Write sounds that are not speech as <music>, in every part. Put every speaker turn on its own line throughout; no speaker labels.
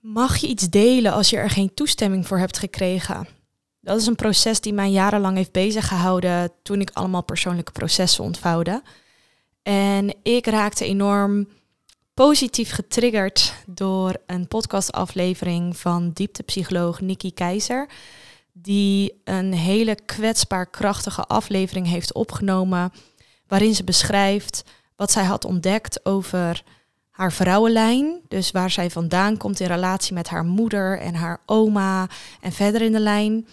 Mag je iets delen als je er geen toestemming voor hebt gekregen? Dat is een proces die mij jarenlang heeft bezig gehouden toen ik allemaal persoonlijke processen ontvouwde. En ik raakte enorm positief getriggerd door een podcastaflevering van dieptepsycholoog Nikki Keizer. Die een hele kwetsbaar krachtige aflevering heeft opgenomen. Waarin ze beschrijft wat zij had ontdekt over haar vrouwenlijn. Dus waar zij vandaan komt in relatie met haar moeder en haar oma en verder in de lijn.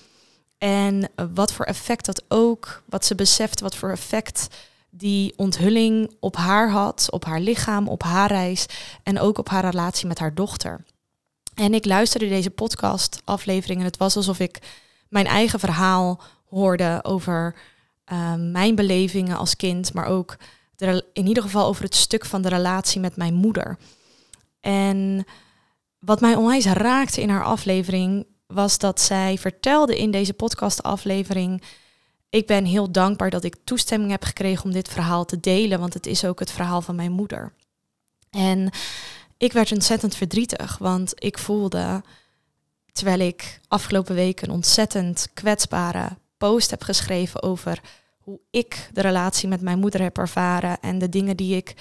En wat voor effect dat ook, wat ze beseft, wat voor effect die onthulling op haar had, op haar lichaam, op haar reis en ook op haar relatie met haar dochter. En ik luisterde deze podcast aflevering en het was alsof ik mijn eigen verhaal hoorde over uh, mijn belevingen als kind, maar ook in ieder geval over het stuk van de relatie met mijn moeder. En wat mij onwijs raakte in haar aflevering was dat zij vertelde in deze podcastaflevering ik ben heel dankbaar dat ik toestemming heb gekregen om dit verhaal te delen, want het is ook het verhaal van mijn moeder. En ik werd ontzettend verdrietig, want ik voelde, terwijl ik afgelopen week een ontzettend kwetsbare post heb geschreven over hoe ik de relatie met mijn moeder heb ervaren en de dingen die ik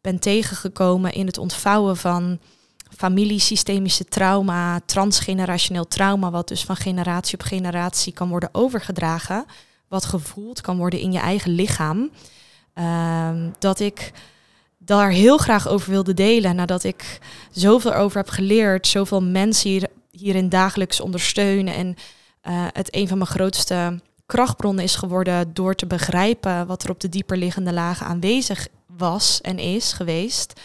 ben tegengekomen in het ontvouwen van familiesystemische trauma, transgenerationeel trauma, wat dus van generatie op generatie kan worden overgedragen wat gevoeld kan worden in je eigen lichaam. Ehm, dat ik daar heel graag over wilde delen. Nadat ik zoveel over heb geleerd, zoveel mensen hier, hierin dagelijks ondersteunen. En uh, het een van mijn grootste krachtbronnen is geworden door te begrijpen wat er op de dieper liggende lagen aanwezig was en is geweest.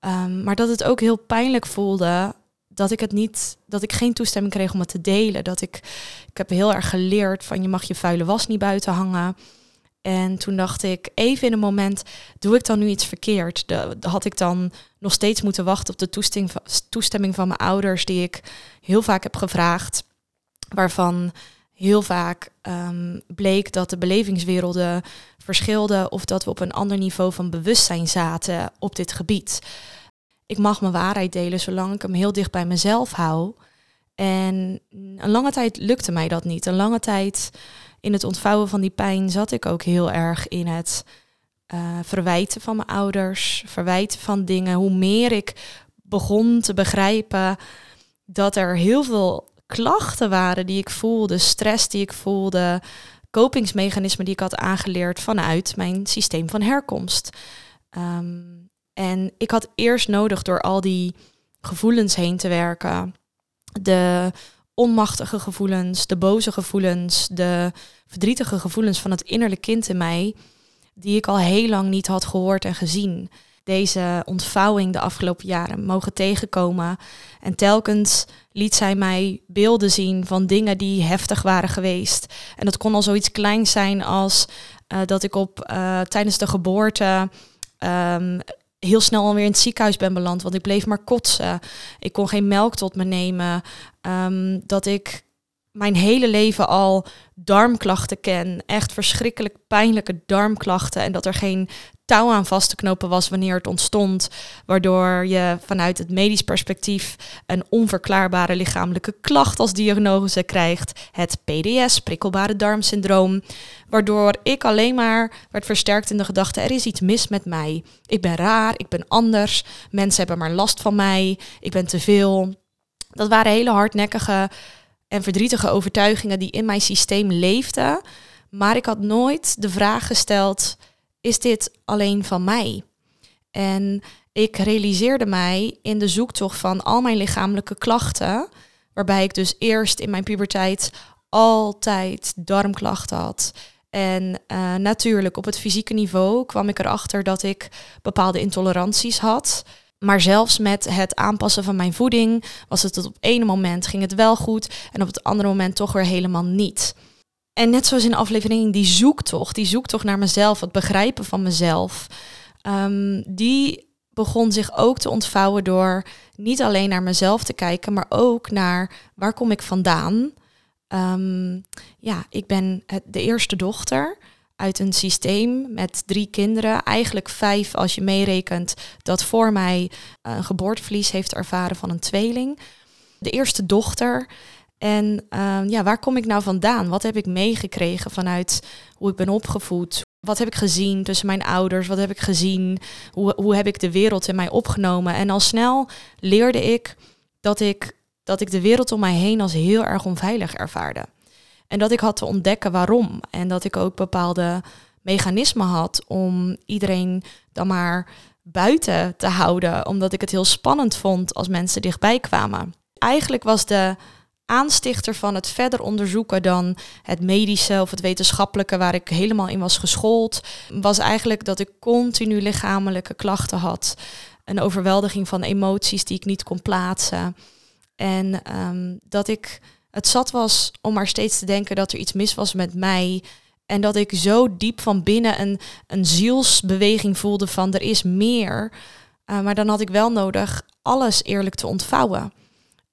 Um, maar dat het ook heel pijnlijk voelde dat ik het niet, dat ik geen toestemming kreeg om het te delen. Dat ik, ik heb heel erg geleerd van je mag je vuile was niet buiten hangen. En toen dacht ik, even in een moment, doe ik dan nu iets verkeerd? Had ik dan nog steeds moeten wachten op de toestemming, toestemming van mijn ouders, die ik heel vaak heb gevraagd, waarvan heel vaak um, bleek dat de belevingswerelden verschilden of dat we op een ander niveau van bewustzijn zaten op dit gebied ik mag mijn waarheid delen zolang ik hem heel dicht bij mezelf hou. En een lange tijd lukte mij dat niet. Een lange tijd in het ontvouwen van die pijn zat ik ook heel erg in het uh, verwijten van mijn ouders, verwijten van dingen. Hoe meer ik begon te begrijpen dat er heel veel klachten waren die ik voelde, stress die ik voelde, kopingsmechanismen die ik had aangeleerd vanuit mijn systeem van herkomst. Um, en ik had eerst nodig door al die gevoelens heen te werken. De onmachtige gevoelens, de boze gevoelens, de verdrietige gevoelens van het innerlijke kind in mij, die ik al heel lang niet had gehoord en gezien. Deze ontvouwing de afgelopen jaren mogen tegenkomen. En telkens liet zij mij beelden zien van dingen die heftig waren geweest. En dat kon al zoiets kleins zijn als uh, dat ik op uh, tijdens de geboorte um, heel snel alweer in het ziekenhuis ben beland, want ik bleef maar kotsen. Ik kon geen melk tot me nemen. Um, dat ik mijn hele leven al darmklachten ken. Echt verschrikkelijk pijnlijke darmklachten. En dat er geen touw aan vast te knopen was wanneer het ontstond. Waardoor je vanuit het medisch perspectief een onverklaarbare lichamelijke klacht als diagnose krijgt. Het PDS, prikkelbare darmsyndroom. Waardoor ik alleen maar werd versterkt in de gedachte: er is iets mis met mij. Ik ben raar, ik ben anders. Mensen hebben maar last van mij. Ik ben te veel. Dat waren hele hardnekkige en verdrietige overtuigingen die in mijn systeem leefden. Maar ik had nooit de vraag gesteld: is dit alleen van mij? En ik realiseerde mij in de zoektocht van al mijn lichamelijke klachten, waarbij ik dus eerst in mijn puberteit altijd darmklachten had. En uh, natuurlijk op het fysieke niveau kwam ik erachter dat ik bepaalde intoleranties had. Maar zelfs met het aanpassen van mijn voeding was het op ene moment ging het wel goed en op het andere moment toch weer helemaal niet. En net zoals in aflevering, die zoektocht, die zoektocht naar mezelf, het begrijpen van mezelf, um, die begon zich ook te ontvouwen door niet alleen naar mezelf te kijken, maar ook naar waar kom ik vandaan. Um, ja, ik ben de eerste dochter. uit een systeem met drie kinderen, eigenlijk vijf als je meerekent, dat voor mij een geboorteverlies heeft ervaren van een tweeling. De eerste dochter. En ehm, ja, waar kom ik nou vandaan? Wat heb ik meegekregen vanuit hoe ik ben opgevoed? Wat heb ik gezien tussen mijn ouders? Wat heb ik gezien? Hoe, hoe heb ik de wereld in mij opgenomen? En al snel leerde ik dat ik, dat ik de wereld om mij heen als heel erg onveilig ervaarde. En dat ik had te ontdekken waarom. En dat ik ook bepaalde mechanismen had om iedereen dan maar buiten te houden, omdat ik het heel spannend vond als mensen dichtbij kwamen. Eigenlijk was de aanstichter van het verder onderzoeken dan het medische of het wetenschappelijke waar ik helemaal in was geschoold, was eigenlijk dat ik continu lichamelijke klachten had. Een overweldiging van emoties die ik niet kon plaatsen. En ehm, dat ik het zat was om maar steeds te denken dat er iets mis was met mij. En dat ik zo diep van binnen een, een zielsbeweging voelde van er is meer. Uh, maar dan had ik wel nodig alles eerlijk te ontvouwen.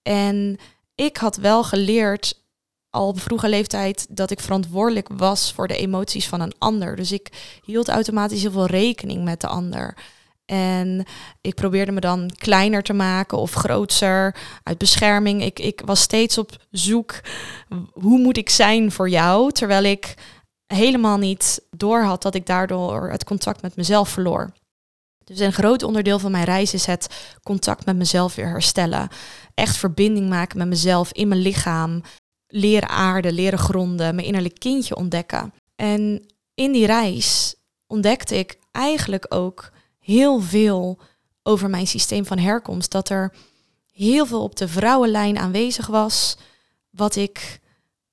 En ik had wel geleerd al op vroege leeftijd dat ik verantwoordelijk was voor de emoties van een ander. Dus ik hield automatisch heel veel rekening met de ander. En ik probeerde me dan kleiner te maken of groter uit bescherming. Ik, ik was steeds op zoek, hoe moet ik zijn voor jou? Terwijl ik helemaal niet doorhad dat ik daardoor het contact met mezelf verloor. Dus een groot onderdeel van mijn reis is het contact met mezelf weer herstellen. Echt verbinding maken met mezelf in mijn lichaam. Leren aarden, leren gronden, mijn innerlijk kindje ontdekken. En in die reis ontdekte ik eigenlijk ook heel veel over mijn systeem van herkomst. Dat er heel veel op de vrouwenlijn aanwezig was. Wat ik,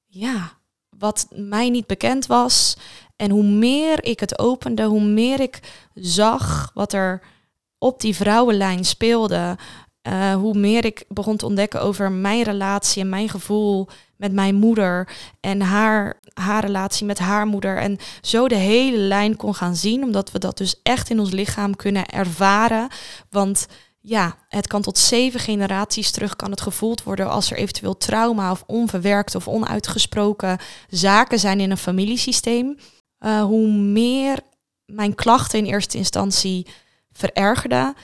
ja, wat mij niet bekend was. En hoe meer ik het opende, hoe meer ik zag wat er op die vrouwenlijn speelde. Uh, hoe meer ik begon te ontdekken over mijn relatie en mijn gevoel met mijn moeder en haar, haar relatie met haar moeder. En zo de hele lijn kon gaan zien, omdat we dat dus echt in ons lichaam kunnen ervaren. Want ja, het kan tot zeven generaties terug kan het gevoeld worden als er eventueel trauma of onverwerkt of onuitgesproken zaken zijn in een familiesysteem. Uh, hoe meer mijn klachten in eerste instantie verergerden.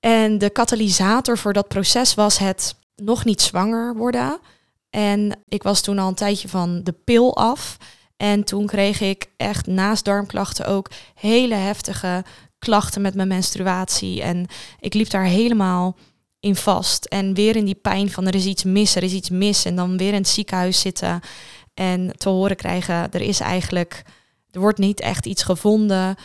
En de katalysator voor dat proces was het nog niet zwanger worden. En ik was toen al een tijdje van de pil af. En toen kreeg ik echt naast darmklachten ook hele heftige klachten met mijn menstruatie. En ik liep daar helemaal in vast. En weer in die pijn van er is iets mis, er is iets mis. En dan weer in het ziekenhuis zitten en te horen krijgen, er is eigenlijk, er wordt niet echt iets gevonden.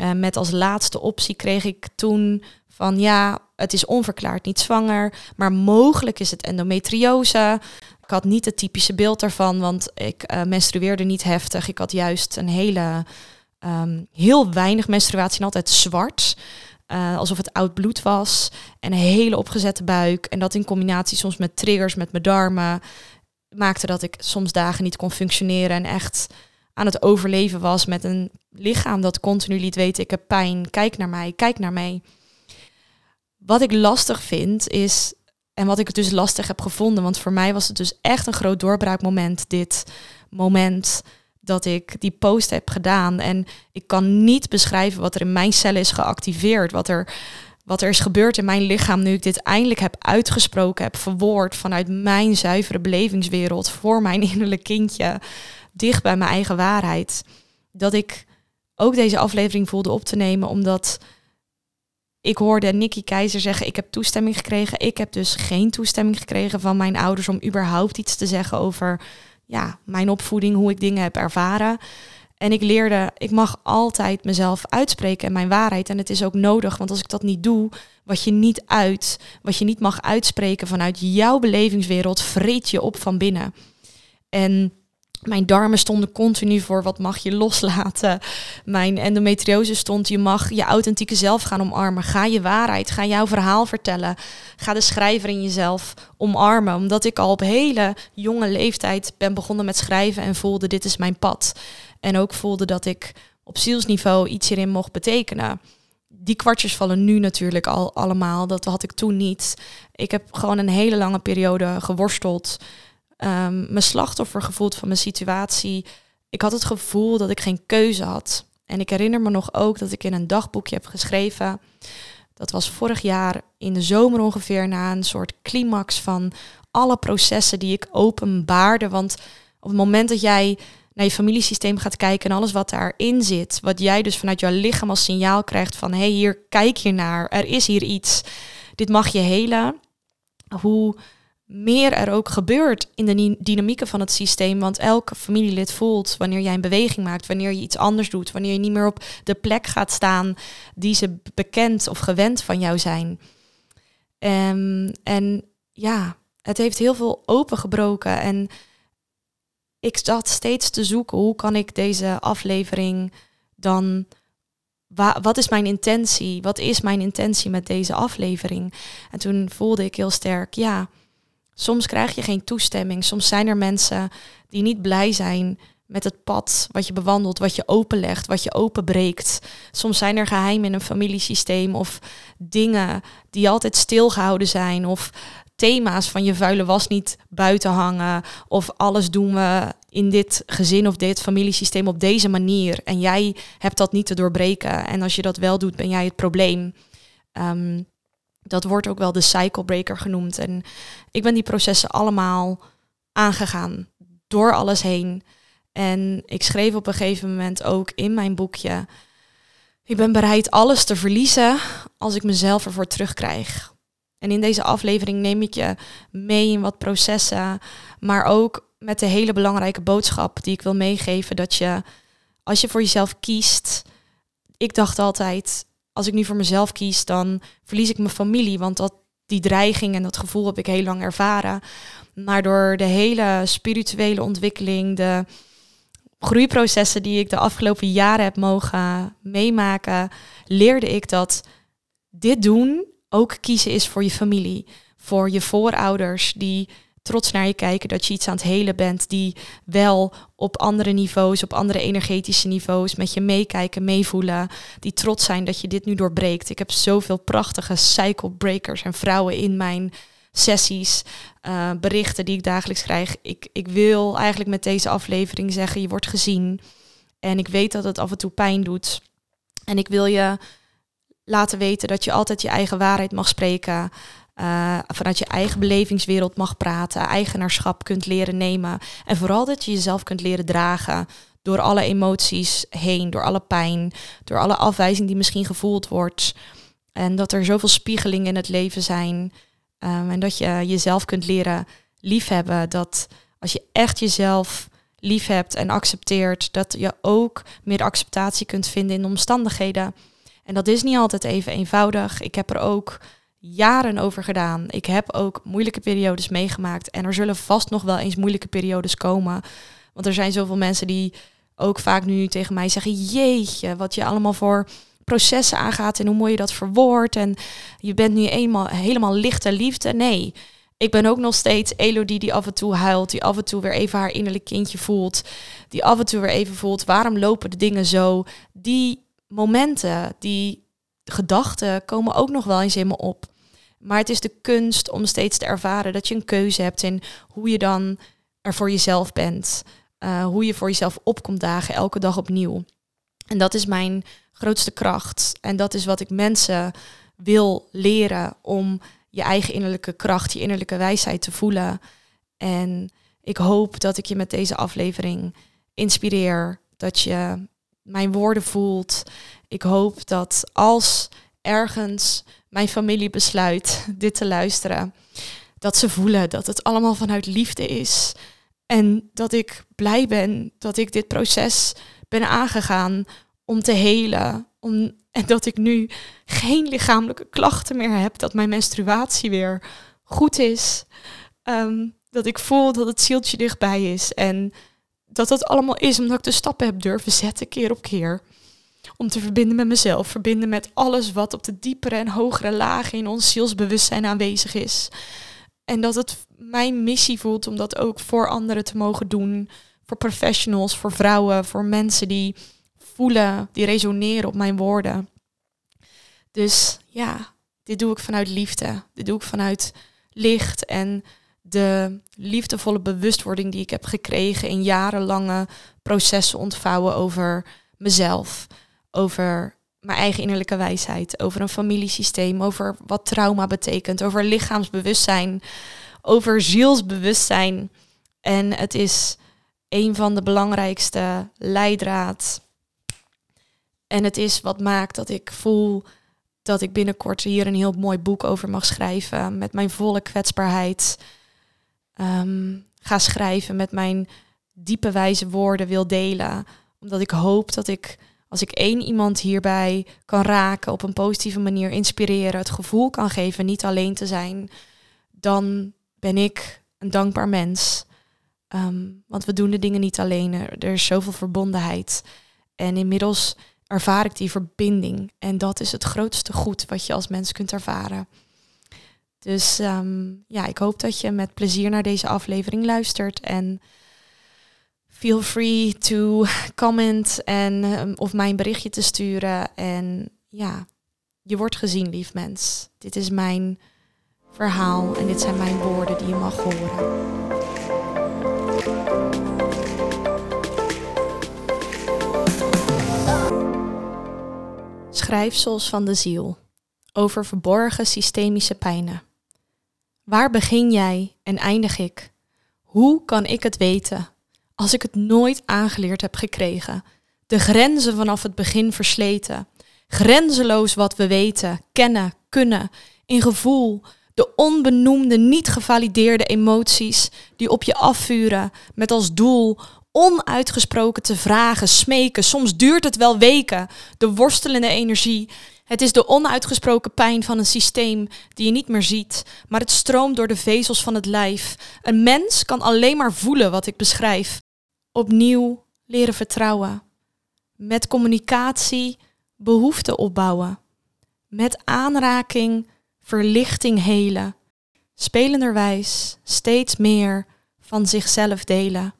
Uh, met als laatste optie kreeg ik toen van ja, het is onverklaard niet zwanger, maar mogelijk is het endometriose. Ik had niet het typische beeld daarvan, want ik uh, menstrueerde niet heftig. Ik had juist een hele, um, heel weinig menstruatie en altijd zwart. Uh, alsof het oud bloed was. En een hele opgezette buik. En dat in combinatie soms met triggers, met mijn darmen, maakte dat ik soms dagen niet kon functioneren en echt aan het overleven was met een lichaam dat continu liet weten: ik heb pijn, kijk naar mij, kijk naar mij. Wat ik lastig vind is, en wat ik dus lastig heb gevonden, want voor mij was het dus echt een groot doorbraakmoment, dit moment dat ik die post heb gedaan. En ik kan niet beschrijven wat er in mijn cellen is geactiveerd, wat er, wat er is gebeurd in mijn lichaam nu ik dit eindelijk heb uitgesproken, heb verwoord vanuit mijn zuivere belevingswereld voor mijn <laughs> innerlijk kindje, dicht bij mijn eigen waarheid. Dat ik ook deze aflevering voelde op te nemen, omdat ik hoorde Nicky Keizer zeggen, ik heb toestemming gekregen. Ik heb dus geen toestemming gekregen van mijn ouders om überhaupt iets te zeggen over ja, mijn opvoeding, hoe ik dingen heb ervaren. En ik leerde, ik mag altijd mezelf uitspreken en mijn waarheid. En het is ook nodig, want als ik dat niet doe, wat je niet uit, wat je niet mag uitspreken vanuit jouw belevingswereld, vreet je op van binnen. En mijn darmen stonden continu voor wat mag je loslaten. Mijn endometriose stond je mag je authentieke zelf gaan omarmen. Ga je waarheid, ga jouw verhaal vertellen. Ga de schrijver in jezelf omarmen. Omdat ik al op hele jonge leeftijd ben begonnen met schrijven en voelde dit is mijn pad. En ook voelde dat ik op zielsniveau iets hierin mocht betekenen. Die kwartjes vallen nu natuurlijk al allemaal. Dat had ik toen niet. Ik heb gewoon een hele lange periode geworsteld um, me slachtoffer gevoeld van mijn situatie. ik had het gevoel dat ik geen keuze had. En ik herinner me nog ook dat ik in een dagboekje heb geschreven. Dat was vorig jaar in de zomer ongeveer na een soort climax van alle processen die ik openbaarde. Want op het moment dat jij naar je familiesysteem gaat kijken en alles wat daarin zit, wat jij dus vanuit jouw lichaam als signaal krijgt van hé, hey, hier kijk je naar, er is hier iets, dit mag je helen. Hoe meer er ook gebeurt in de dynamieken van het systeem. Want elke familielid voelt wanneer jij een beweging maakt, wanneer je iets anders doet, wanneer je niet meer op de plek gaat staan die ze bekend of gewend van jou zijn. Um, en ja, het heeft heel veel opengebroken. En ik zat steeds te zoeken hoe kan ik deze aflevering dan. wat is mijn intentie? Wat is mijn intentie met deze aflevering? En toen voelde ik heel sterk, ja, soms krijg je geen toestemming. Soms zijn er mensen die niet blij zijn met het pad wat je bewandelt, wat je openlegt, wat je openbreekt. Soms zijn er geheimen in een familiesysteem of dingen die altijd stilgehouden zijn of thema's van je vuile was niet buiten hangen of alles doen we in dit gezin of dit familiesysteem op deze manier en jij hebt dat niet te doorbreken en als je dat wel doet ben jij het probleem. Um, dat wordt ook wel de cycle breaker genoemd. En ik ben die processen allemaal aangegaan door alles heen. En ik schreef op een gegeven moment ook in mijn boekje: Ik ben bereid alles te verliezen als ik mezelf ervoor terugkrijg. En in deze aflevering neem ik je mee in wat processen, maar ook met de hele belangrijke boodschap die ik wil meegeven: dat je, als je voor jezelf kiest, ik dacht altijd, als ik nu voor mezelf kies, dan verlies ik mijn familie. Want dat, die dreiging en dat gevoel heb ik heel lang ervaren. Maar door de hele spirituele ontwikkeling, de groeiprocessen die ik de afgelopen jaren heb mogen meemaken, leerde ik dat dit doen ook kiezen is voor je familie, voor je voorouders die trots naar je kijken dat je iets aan het helen bent, die wel op andere niveaus, op andere energetische niveaus met je meekijken, meevoelen, die trots zijn dat je dit nu doorbreekt. Ik heb zoveel prachtige cycle breakers en vrouwen in mijn sessies, uh, berichten die ik dagelijks krijg. Ik, ik wil eigenlijk met deze aflevering zeggen, je wordt gezien. En ik weet dat het af en toe pijn doet. En ik wil je laten weten dat je altijd je eigen waarheid mag spreken. Uh, vanuit je eigen belevingswereld mag praten, eigenaarschap kunt leren nemen. En vooral dat je jezelf kunt leren dragen door alle emoties heen, door alle pijn, door alle afwijzing die misschien gevoeld wordt. En dat er zoveel spiegelingen in het leven zijn. Um, en dat je jezelf kunt leren liefhebben. Dat als je echt jezelf lief hebt en accepteert, dat je ook meer acceptatie kunt vinden in de omstandigheden. En dat is niet altijd even eenvoudig. Ik heb er ook jaren over gedaan. Ik heb ook moeilijke periodes meegemaakt. En er zullen vast nog wel eens moeilijke periodes komen. Want er zijn zoveel mensen die ook vaak nu tegen mij zeggen: Jeetje, wat je allemaal voor processen aangaat en hoe mooi je dat verwoordt. En je bent nu eenmaal helemaal lichte liefde. Nee, ik ben ook nog steeds Elodie die af en toe huilt, die af en toe weer even haar innerlijk kindje voelt, die af en toe weer even voelt waarom lopen de dingen zo. Die momenten, die gedachten komen ook nog wel eens in me op. Maar het is de kunst om steeds te ervaren dat je een keuze hebt in hoe je dan er voor jezelf bent. Uh, hoe je voor jezelf opkomt dagen, elke dag opnieuw. En dat is mijn grootste kracht. En dat is wat ik mensen wil leren om je eigen innerlijke kracht, je innerlijke wijsheid te voelen. En ik hoop dat ik je met deze aflevering inspireer, dat je mijn woorden voelt. Ik hoop dat als ergens mijn familie besluit dit te luisteren, dat ze voelen dat het allemaal vanuit liefde is. En dat ik blij ben dat ik dit proces ben aangegaan om te helen. Om, en dat ik nu geen lichamelijke klachten meer heb. Dat mijn menstruatie weer goed is. Ehm, dat ik voel dat het zieltje dichtbij is. En dat dat allemaal is omdat ik de stappen heb durven zetten keer op keer om te verbinden met mezelf, verbinden met alles wat op de diepere en hogere lagen in ons zielsbewustzijn aanwezig is. En dat het mijn missie voelt om dat ook voor anderen te mogen doen, voor professionals, voor vrouwen, voor mensen die voelen, die resoneren op mijn woorden. Dus ja, dit doe ik vanuit liefde. Dit doe ik vanuit licht en de liefdevolle bewustwording die ik heb gekregen in jarenlange processen ontvouwen over mezelf, over mijn eigen innerlijke wijsheid, over een familiesysteem, over wat trauma betekent, over lichaamsbewustzijn, over zielsbewustzijn. En het is een van de belangrijkste leidraad. En het is wat maakt dat ik voel dat ik binnenkort hier een heel mooi boek over mag schrijven. Met mijn volle kwetsbaarheid. Ehm, ga schrijven met mijn diepe wijze woorden wil delen. Omdat ik hoop dat ik, als ik één iemand hierbij kan raken, op een positieve manier inspireren, het gevoel kan geven niet alleen te zijn, dan ben ik een dankbaar mens. Ehm, want we doen de dingen niet alleen. Er, is zoveel verbondenheid. En inmiddels ervaar ik die verbinding. En dat is het grootste goed wat je als mens kunt ervaren. Dus ehm, ja, ik hoop dat je met plezier naar deze aflevering luistert. En feel free to comment en um, of mijn berichtje te sturen. En ja, je wordt gezien, lief mens. Dit is mijn verhaal en dit zijn mijn woorden die je mag horen. Schrijfsels van de ziel over verborgen systemische pijnen. Waar begin jij en eindig ik? Hoe kan ik het weten als ik het nooit aangeleerd heb gekregen? De grenzen vanaf het begin versleten. Grenzeloos wat we weten, kennen, kunnen, in gevoel, de onbenoemde, niet gevalideerde emoties die op je afvuren met als doel onuitgesproken te vragen, smeken. Soms duurt het wel weken. De worstelende energie. Het is de onuitgesproken pijn van een systeem die je niet meer ziet, maar het stroomt door de vezels van het lijf. Een mens kan alleen maar voelen wat ik beschrijf. Opnieuw leren vertrouwen. Met communicatie behoefte opbouwen. Met aanraking verlichting helen. Spelenderwijs steeds meer van zichzelf delen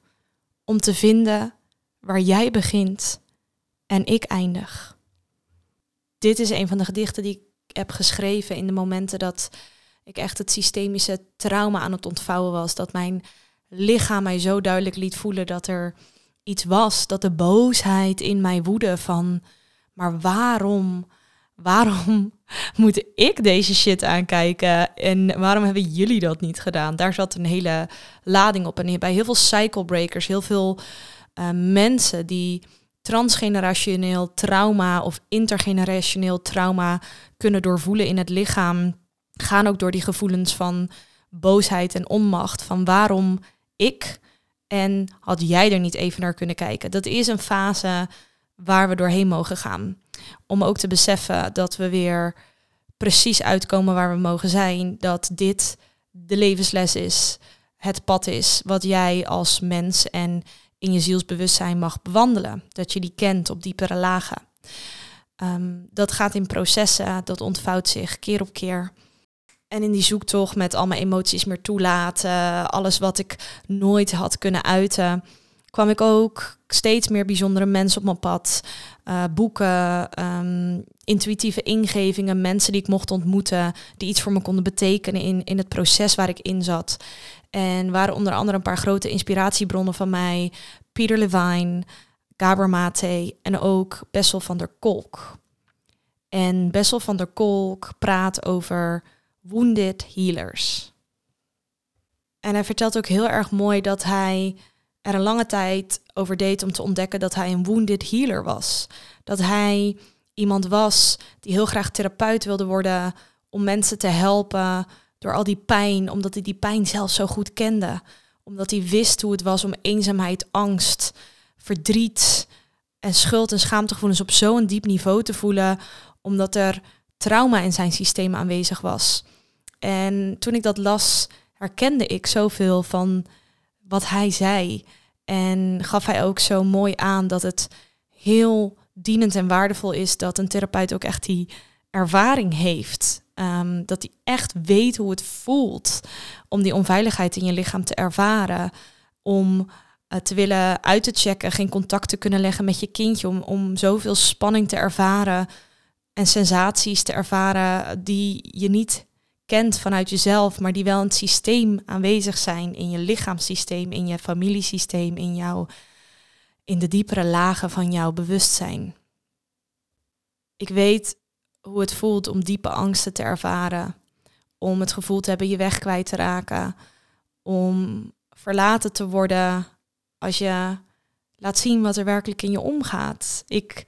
om te vinden waar jij begint en ik eindig. Dit is een van de gedichten die ik heb geschreven in de momenten dat ik echt het systemische trauma aan het ontvouwen was. Dat mijn lichaam mij zo duidelijk liet voelen dat er iets was, dat de boosheid in mij woedde van, maar waarom, waarom <laughs> moet ik deze shit aankijken? En waarom hebben jullie dat niet gedaan? Daar zat een hele lading op. En bij heel veel cycle breakers, heel veel uh, mensen die transgenerationeel trauma of intergenerationeel trauma kunnen doorvoelen in het lichaam, gaan ook door die gevoelens van boosheid en onmacht. Van waarom ik en had jij er niet even naar kunnen kijken? Dat is een fase waar we doorheen mogen gaan. Om ook te beseffen dat we weer precies uitkomen waar we mogen zijn. Dat dit de levensles is, het pad is wat jij als mens en in je zielsbewustzijn mag bewandelen. Dat je die kent op diepere lagen. Ehm, dat gaat in processen, dat ontvouwt zich keer op keer. En in die zoektocht met al mijn emoties meer toelaten, alles wat ik nooit had kunnen uiten, kwam ik ook steeds meer bijzondere mensen op mijn pad. Uh, boeken, um, intuïtieve ingevingen, mensen die ik mocht ontmoeten, die iets voor me konden betekenen in, in het proces waar ik in zat. En waren onder andere een paar grote inspiratiebronnen van mij. Peter Levine, Gabor Mate en ook Bessel van der Kolk. En Bessel van der Kolk praat over wounded healers. En hij vertelt ook heel erg mooi dat hij er een lange tijd over deed om te ontdekken dat hij een wounded healer was. Dat hij iemand was die heel graag therapeut wilde worden om mensen te helpen door al die pijn, omdat hij die pijn zelf zo goed kende. Omdat hij wist hoe het was om eenzaamheid, angst, verdriet en schuld- en schaamtegevoelens op zo'n diep niveau te voelen, omdat er trauma in zijn systeem aanwezig was. En toen ik dat las, herkende ik zoveel van wat hij zei. En gaf hij ook zo mooi aan dat het heel dienend en waardevol is dat een therapeut ook echt die ervaring heeft. Ehm, dat hij echt weet hoe het voelt om die onveiligheid in je lichaam te ervaren. Om uh, te willen uit te checken, geen contact te kunnen leggen met je kindje. Om, om zoveel spanning te ervaren en sensaties te ervaren die je niet kent vanuit jezelf, maar die wel in het systeem aanwezig zijn, in je lichaamssysteem, in je familiesysteem, in jouw, in de diepere lagen van jouw bewustzijn. Ik weet hoe het voelt om diepe angsten te ervaren, om het gevoel te hebben je weg kwijt te raken, om verlaten te worden als je laat zien wat er werkelijk in je omgaat. Ik,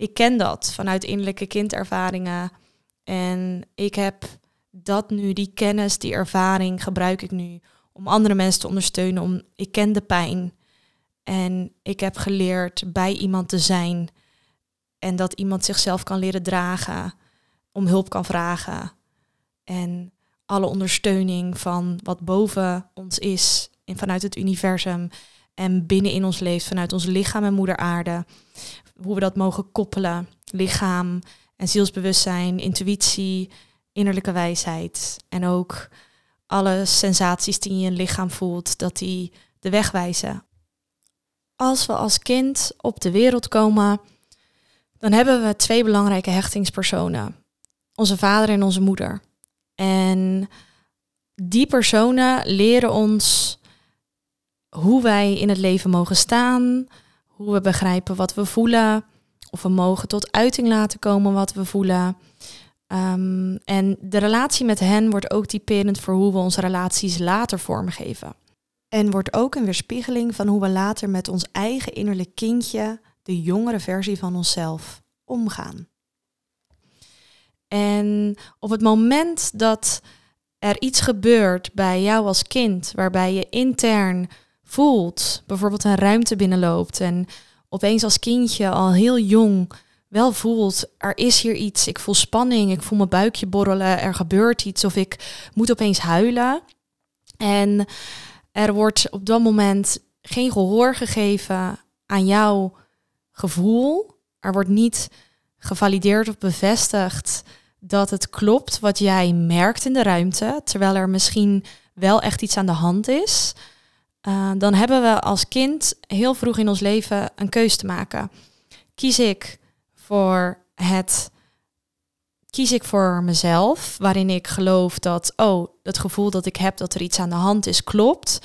ik ken dat vanuit innerlijke kindervaringen. En ik heb dat nu, die kennis, die ervaring gebruik ik nu om andere mensen te ondersteunen. Om, ik ken de pijn. En ik heb geleerd bij iemand te zijn. En dat iemand zichzelf kan leren dragen. Om hulp kan vragen. En alle ondersteuning van wat boven ons is. En vanuit het universum. En binnen in ons leeft. Vanuit ons lichaam en moeder aarde. Hoe we dat mogen koppelen. Lichaam en zielsbewustzijn, intuïtie innerlijke wijsheid en ook alle sensaties die je in je lichaam voelt, dat die de weg wijzen. Als we als kind op de wereld komen, dan hebben we twee belangrijke hechtingspersonen. Onze vader en onze moeder. En die personen leren ons hoe wij in het leven mogen staan, hoe we begrijpen wat we voelen, of we mogen tot uiting laten komen wat we voelen. Ehm, en de relatie met hen wordt ook typerend voor hoe we onze relaties later vormgeven. En wordt ook een weerspiegeling van hoe we later met ons eigen innerlijk kindje, de jongere versie van onszelf, omgaan. En op het moment dat er iets gebeurt bij jou als kind, waarbij je intern voelt, bijvoorbeeld een ruimte binnenloopt en opeens als kindje al heel jong wel voelt, er is hier iets, ik voel spanning, ik voel mijn buikje borrelen, er gebeurt iets of ik moet opeens huilen. En er wordt op dat moment geen gehoor gegeven aan jouw gevoel. Er wordt niet gevalideerd of bevestigd dat het klopt wat jij merkt in de ruimte, terwijl er misschien wel echt iets aan de hand is. Uh, dan hebben we als kind heel vroeg in ons leven een keus te maken. Kies ik voor het kies ik voor mezelf, waarin ik geloof dat, oh, het gevoel dat ik heb dat er iets aan de hand is, klopt.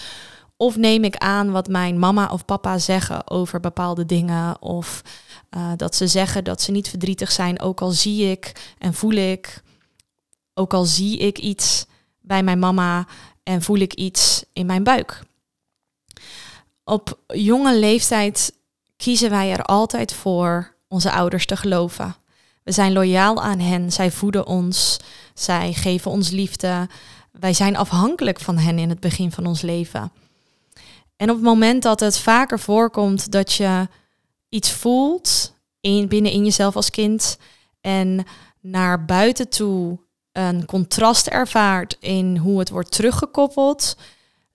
Of neem ik aan wat mijn mama of papa zeggen over bepaalde dingen. Of uh, dat ze zeggen dat ze niet verdrietig zijn, ook al zie ik en voel ik, ook al zie ik iets bij mijn mama en voel ik iets in mijn buik. Op jonge leeftijd kiezen wij er altijd voor onze ouders te geloven. We zijn loyaal aan hen, zij voeden ons, zij geven ons liefde. Wij zijn afhankelijk van hen in het begin van ons leven. En op het moment dat het vaker voorkomt dat je iets voelt in, binnen in jezelf als kind en naar buiten toe een contrast ervaart in hoe het wordt teruggekoppeld,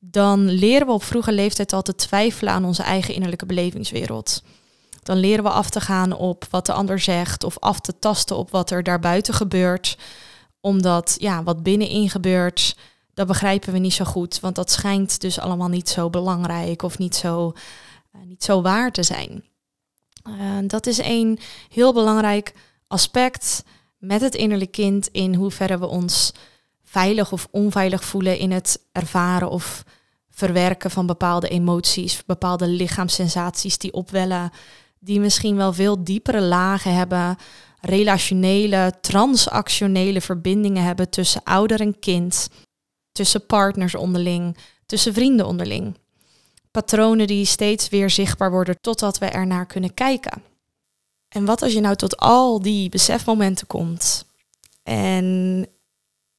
dan leren we op vroege leeftijd al te twijfelen aan onze eigen innerlijke belevingswereld. Dan leren we af te gaan op wat de ander zegt of af te tasten op wat er daarbuiten gebeurt. Omdat ja, wat binnenin gebeurt, dat begrijpen we niet zo goed. Want dat schijnt dus allemaal niet zo belangrijk of niet zo, uh, niet zo waar te zijn. Uh, dat is een heel belangrijk aspect met het innerlijk kind in hoeverre we ons veilig of onveilig voelen in het ervaren of verwerken van bepaalde emoties, bepaalde lichaamssensaties die opwellen die misschien wel veel diepere lagen hebben, relationele, transactionele verbindingen hebben tussen ouder en kind, tussen partners onderling, tussen vrienden onderling. Patronen die steeds weer zichtbaar worden totdat we ernaar kunnen kijken. En wat als je nou tot al die besefmomenten komt en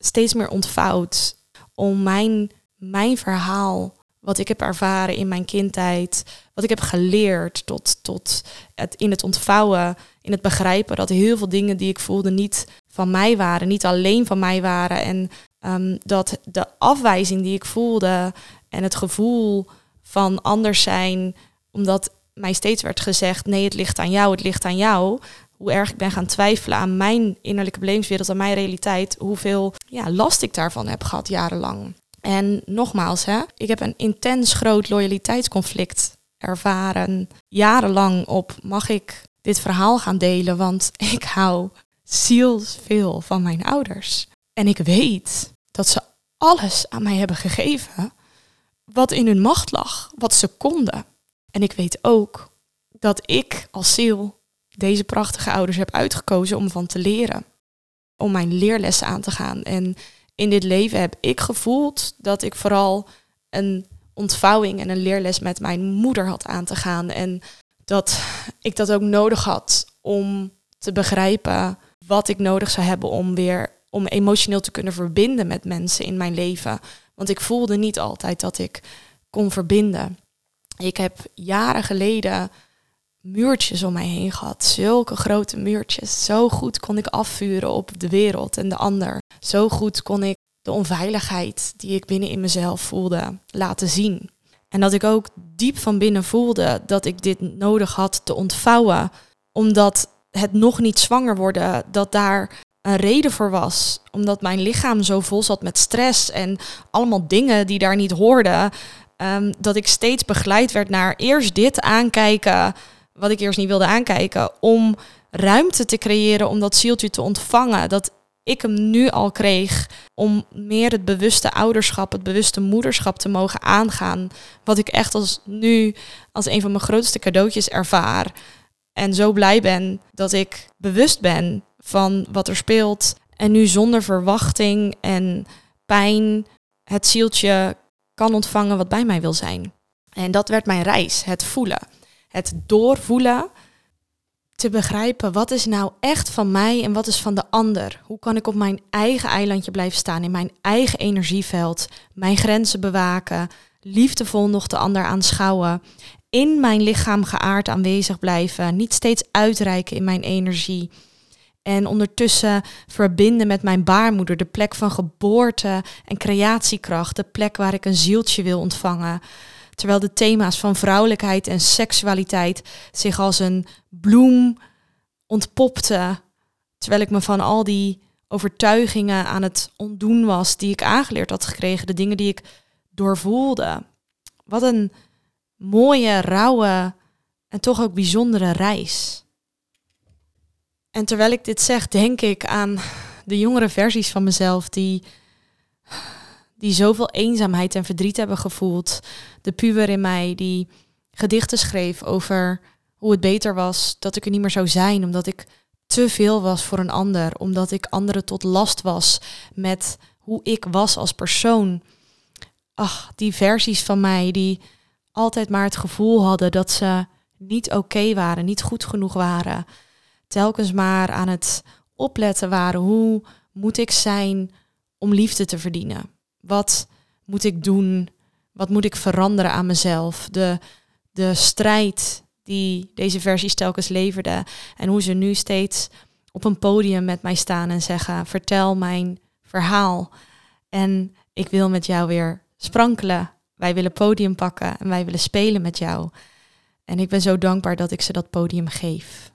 steeds meer ontvouwt om mijn, mijn verhaal wat ik heb ervaren in mijn kindheid, wat ik heb geleerd tot, tot het, in het ontvouwen, in het begrijpen dat heel veel dingen die ik voelde niet van mij waren, niet alleen van mij waren. En um, dat de afwijzing die ik voelde en het gevoel van anders zijn, omdat mij steeds werd gezegd, nee, het ligt aan jou, het ligt aan jou. Hoe erg ik ben gaan twijfelen aan mijn innerlijke belevingswereld, aan mijn realiteit, hoeveel ja, last ik daarvan heb gehad jarenlang. En nogmaals, hè, ik heb een intens groot loyaliteitsconflict ervaren. Jarenlang op mag ik dit verhaal gaan delen, want <laughs> ik hou zielsveel van mijn ouders. En ik weet dat ze alles aan mij hebben gegeven wat in hun macht lag, wat ze konden. En ik weet ook dat ik als ziel deze prachtige ouders heb uitgekozen om van te leren. Om mijn leerlessen aan te gaan. En in dit leven heb ik gevoeld dat ik vooral een ontvouwing en een leerles met mijn moeder had aan te gaan. En dat ik dat ook nodig had om te begrijpen wat ik nodig zou hebben om weer om emotioneel te kunnen verbinden met mensen in mijn leven. Want ik voelde niet altijd dat ik kon verbinden. Ik heb jaren geleden muurtjes om mij heen gehad. Zulke grote muurtjes. Zo goed kon ik afvuren op de wereld en de ander. Zo goed kon ik de onveiligheid die ik binnen in mezelf voelde laten zien. En dat ik ook diep van binnen voelde dat ik dit nodig had te ontvouwen, omdat het nog niet zwanger worden, dat daar een reden voor was. Omdat mijn lichaam zo vol zat met stress en allemaal dingen die daar niet hoorden. Ehm, dat ik steeds begeleid werd naar eerst dit aankijken, wat ik eerst niet wilde aankijken, om ruimte te creëren om dat zieltje te ontvangen. Dat ik hem nu al kreeg om meer het bewuste ouderschap, het bewuste moederschap te mogen aangaan. Wat ik echt als nu als een van mijn grootste cadeautjes ervaar. En zo blij ben dat ik bewust ben van wat er speelt. En nu zonder verwachting en pijn het zieltje kan ontvangen wat bij mij wil zijn. En dat werd mijn reis, het voelen. Het doorvoelen te begrijpen wat is nou echt van mij en wat is van de ander. Hoe kan ik op mijn eigen eilandje blijven staan, in mijn eigen energieveld, mijn grenzen bewaken, liefdevol nog de ander aanschouwen, in mijn lichaam geaard aanwezig blijven, niet steeds uitreiken in mijn energie. En ondertussen verbinden met mijn baarmoeder, de plek van geboorte en creatiekracht, de plek waar ik een zieltje wil ontvangen. Terwijl de thema's van vrouwelijkheid en seksualiteit zich als een bloem ontpopten. Terwijl ik me van al die overtuigingen aan het ontdoen was die ik aangeleerd had gekregen, de dingen die ik doorvoelde. Wat een mooie, rauwe en toch ook bijzondere reis. En terwijl ik dit zeg, denk ik aan de jongere versies van mezelf die die zoveel eenzaamheid en verdriet hebben gevoeld. De puber in mij die gedichten schreef over hoe het beter was dat ik er niet meer zou zijn, omdat ik te veel was voor een ander, omdat ik anderen tot last was met hoe ik was als persoon. Ach, die versies van mij die altijd maar het gevoel hadden dat ze niet oké waren, niet goed genoeg waren. Telkens maar aan het opletten waren hoe moet ik zijn om liefde te verdienen. Wat moet ik doen? Wat moet ik veranderen aan mezelf? De, de strijd die deze versies telkens leverde. En hoe ze nu steeds op een podium met mij staan en zeggen: Vertel mijn verhaal. En ik wil met jou weer sprankelen. Wij willen podium pakken en wij willen spelen met jou. En ik ben zo dankbaar dat ik ze dat podium geef.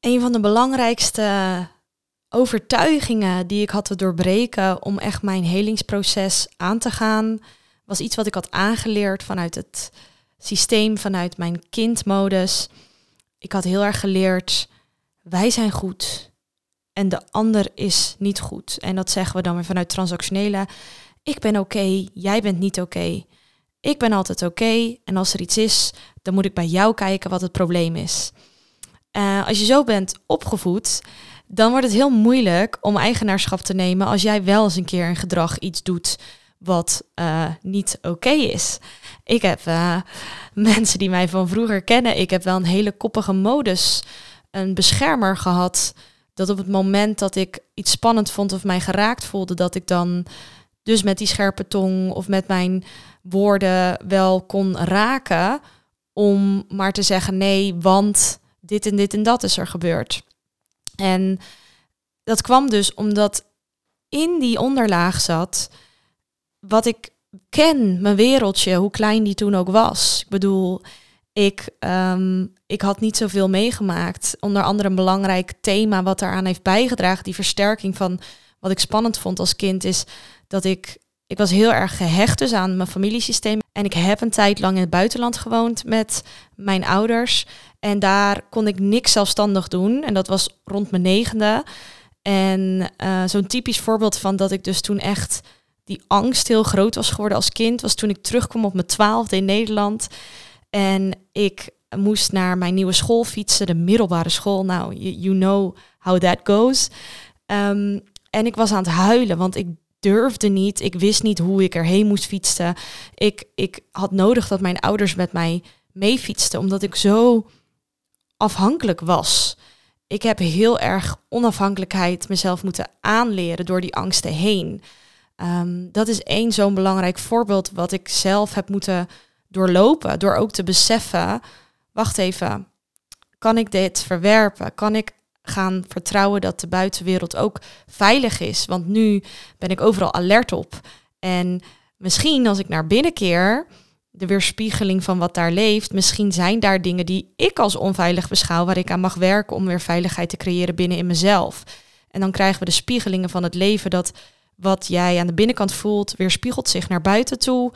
Een van de belangrijkste overtuigingen die ik had te doorbreken om echt mijn helingsproces aan te gaan, was iets wat ik had aangeleerd vanuit het systeem, vanuit mijn kindmodus. Ik had heel erg geleerd, wij zijn goed en de ander is niet goed. En dat zeggen we dan weer vanuit transactionele. Ik ben oké, jij bent niet oké. Ik ben altijd oké en als er iets is, dan moet ik bij jou kijken wat het probleem is. Uh, als je zo bent opgevoed, dan wordt het heel moeilijk om eigenaarschap te nemen als jij wel eens een keer een gedrag iets doet wat uh, niet oké is. Ik heb uh, <laughs> mensen die mij van vroeger kennen, ik heb wel een hele koppige modus, een beschermer gehad. Dat op het moment dat ik iets spannend vond of mij geraakt voelde, dat ik dan dus met die scherpe tong of met mijn woorden wel kon raken. Om maar te zeggen nee, want dit en dit en dat is er gebeurd. En dat kwam dus omdat in die onderlaag zat wat ik ken, mijn wereldje, hoe klein die toen ook was. Ik bedoel, ik, um, ik had niet zoveel meegemaakt. Onder andere een belangrijk thema wat daaraan heeft bijgedragen, die versterking van wat ik spannend vond als kind, is dat ik, ik was heel erg gehecht dus aan mijn familiesysteem. En ik heb een tijd lang in het buitenland gewoond met mijn ouders. En daar kon ik niks zelfstandig doen. En dat was rond mijn negende. En uh, zo'n typisch voorbeeld van dat ik dus toen echt die angst heel groot was geworden als kind, was toen ik terugkwam op mijn twaalfde in Nederland. En ik moest naar mijn nieuwe school fietsen, de middelbare school. Nou, you, know how that goes. Um, en ik was aan het huilen, want ik durfde niet. Ik wist niet hoe ik erheen moest fietsen. Ik, ik had nodig dat mijn ouders met mij meefietsten, omdat ik zo afhankelijk was. Ik heb heel erg onafhankelijkheid mezelf moeten aanleren door die angsten heen. Um, dat is één zo'n belangrijk voorbeeld wat ik zelf heb moeten doorlopen. Door ook te beseffen, wacht even, kan ik dit verwerpen? Kan ik gaan vertrouwen dat de buitenwereld ook veilig is? Want nu ben ik overal alert op. En misschien als ik naar binnen keer, de weerspiegeling van wat daar leeft, misschien zijn daar dingen die ik als onveilig beschouw, waar ik aan mag werken om weer veiligheid te creëren binnen in mezelf. En dan krijgen we de spiegelingen van het leven dat wat jij aan de binnenkant voelt, weerspiegelt zich naar buiten toe.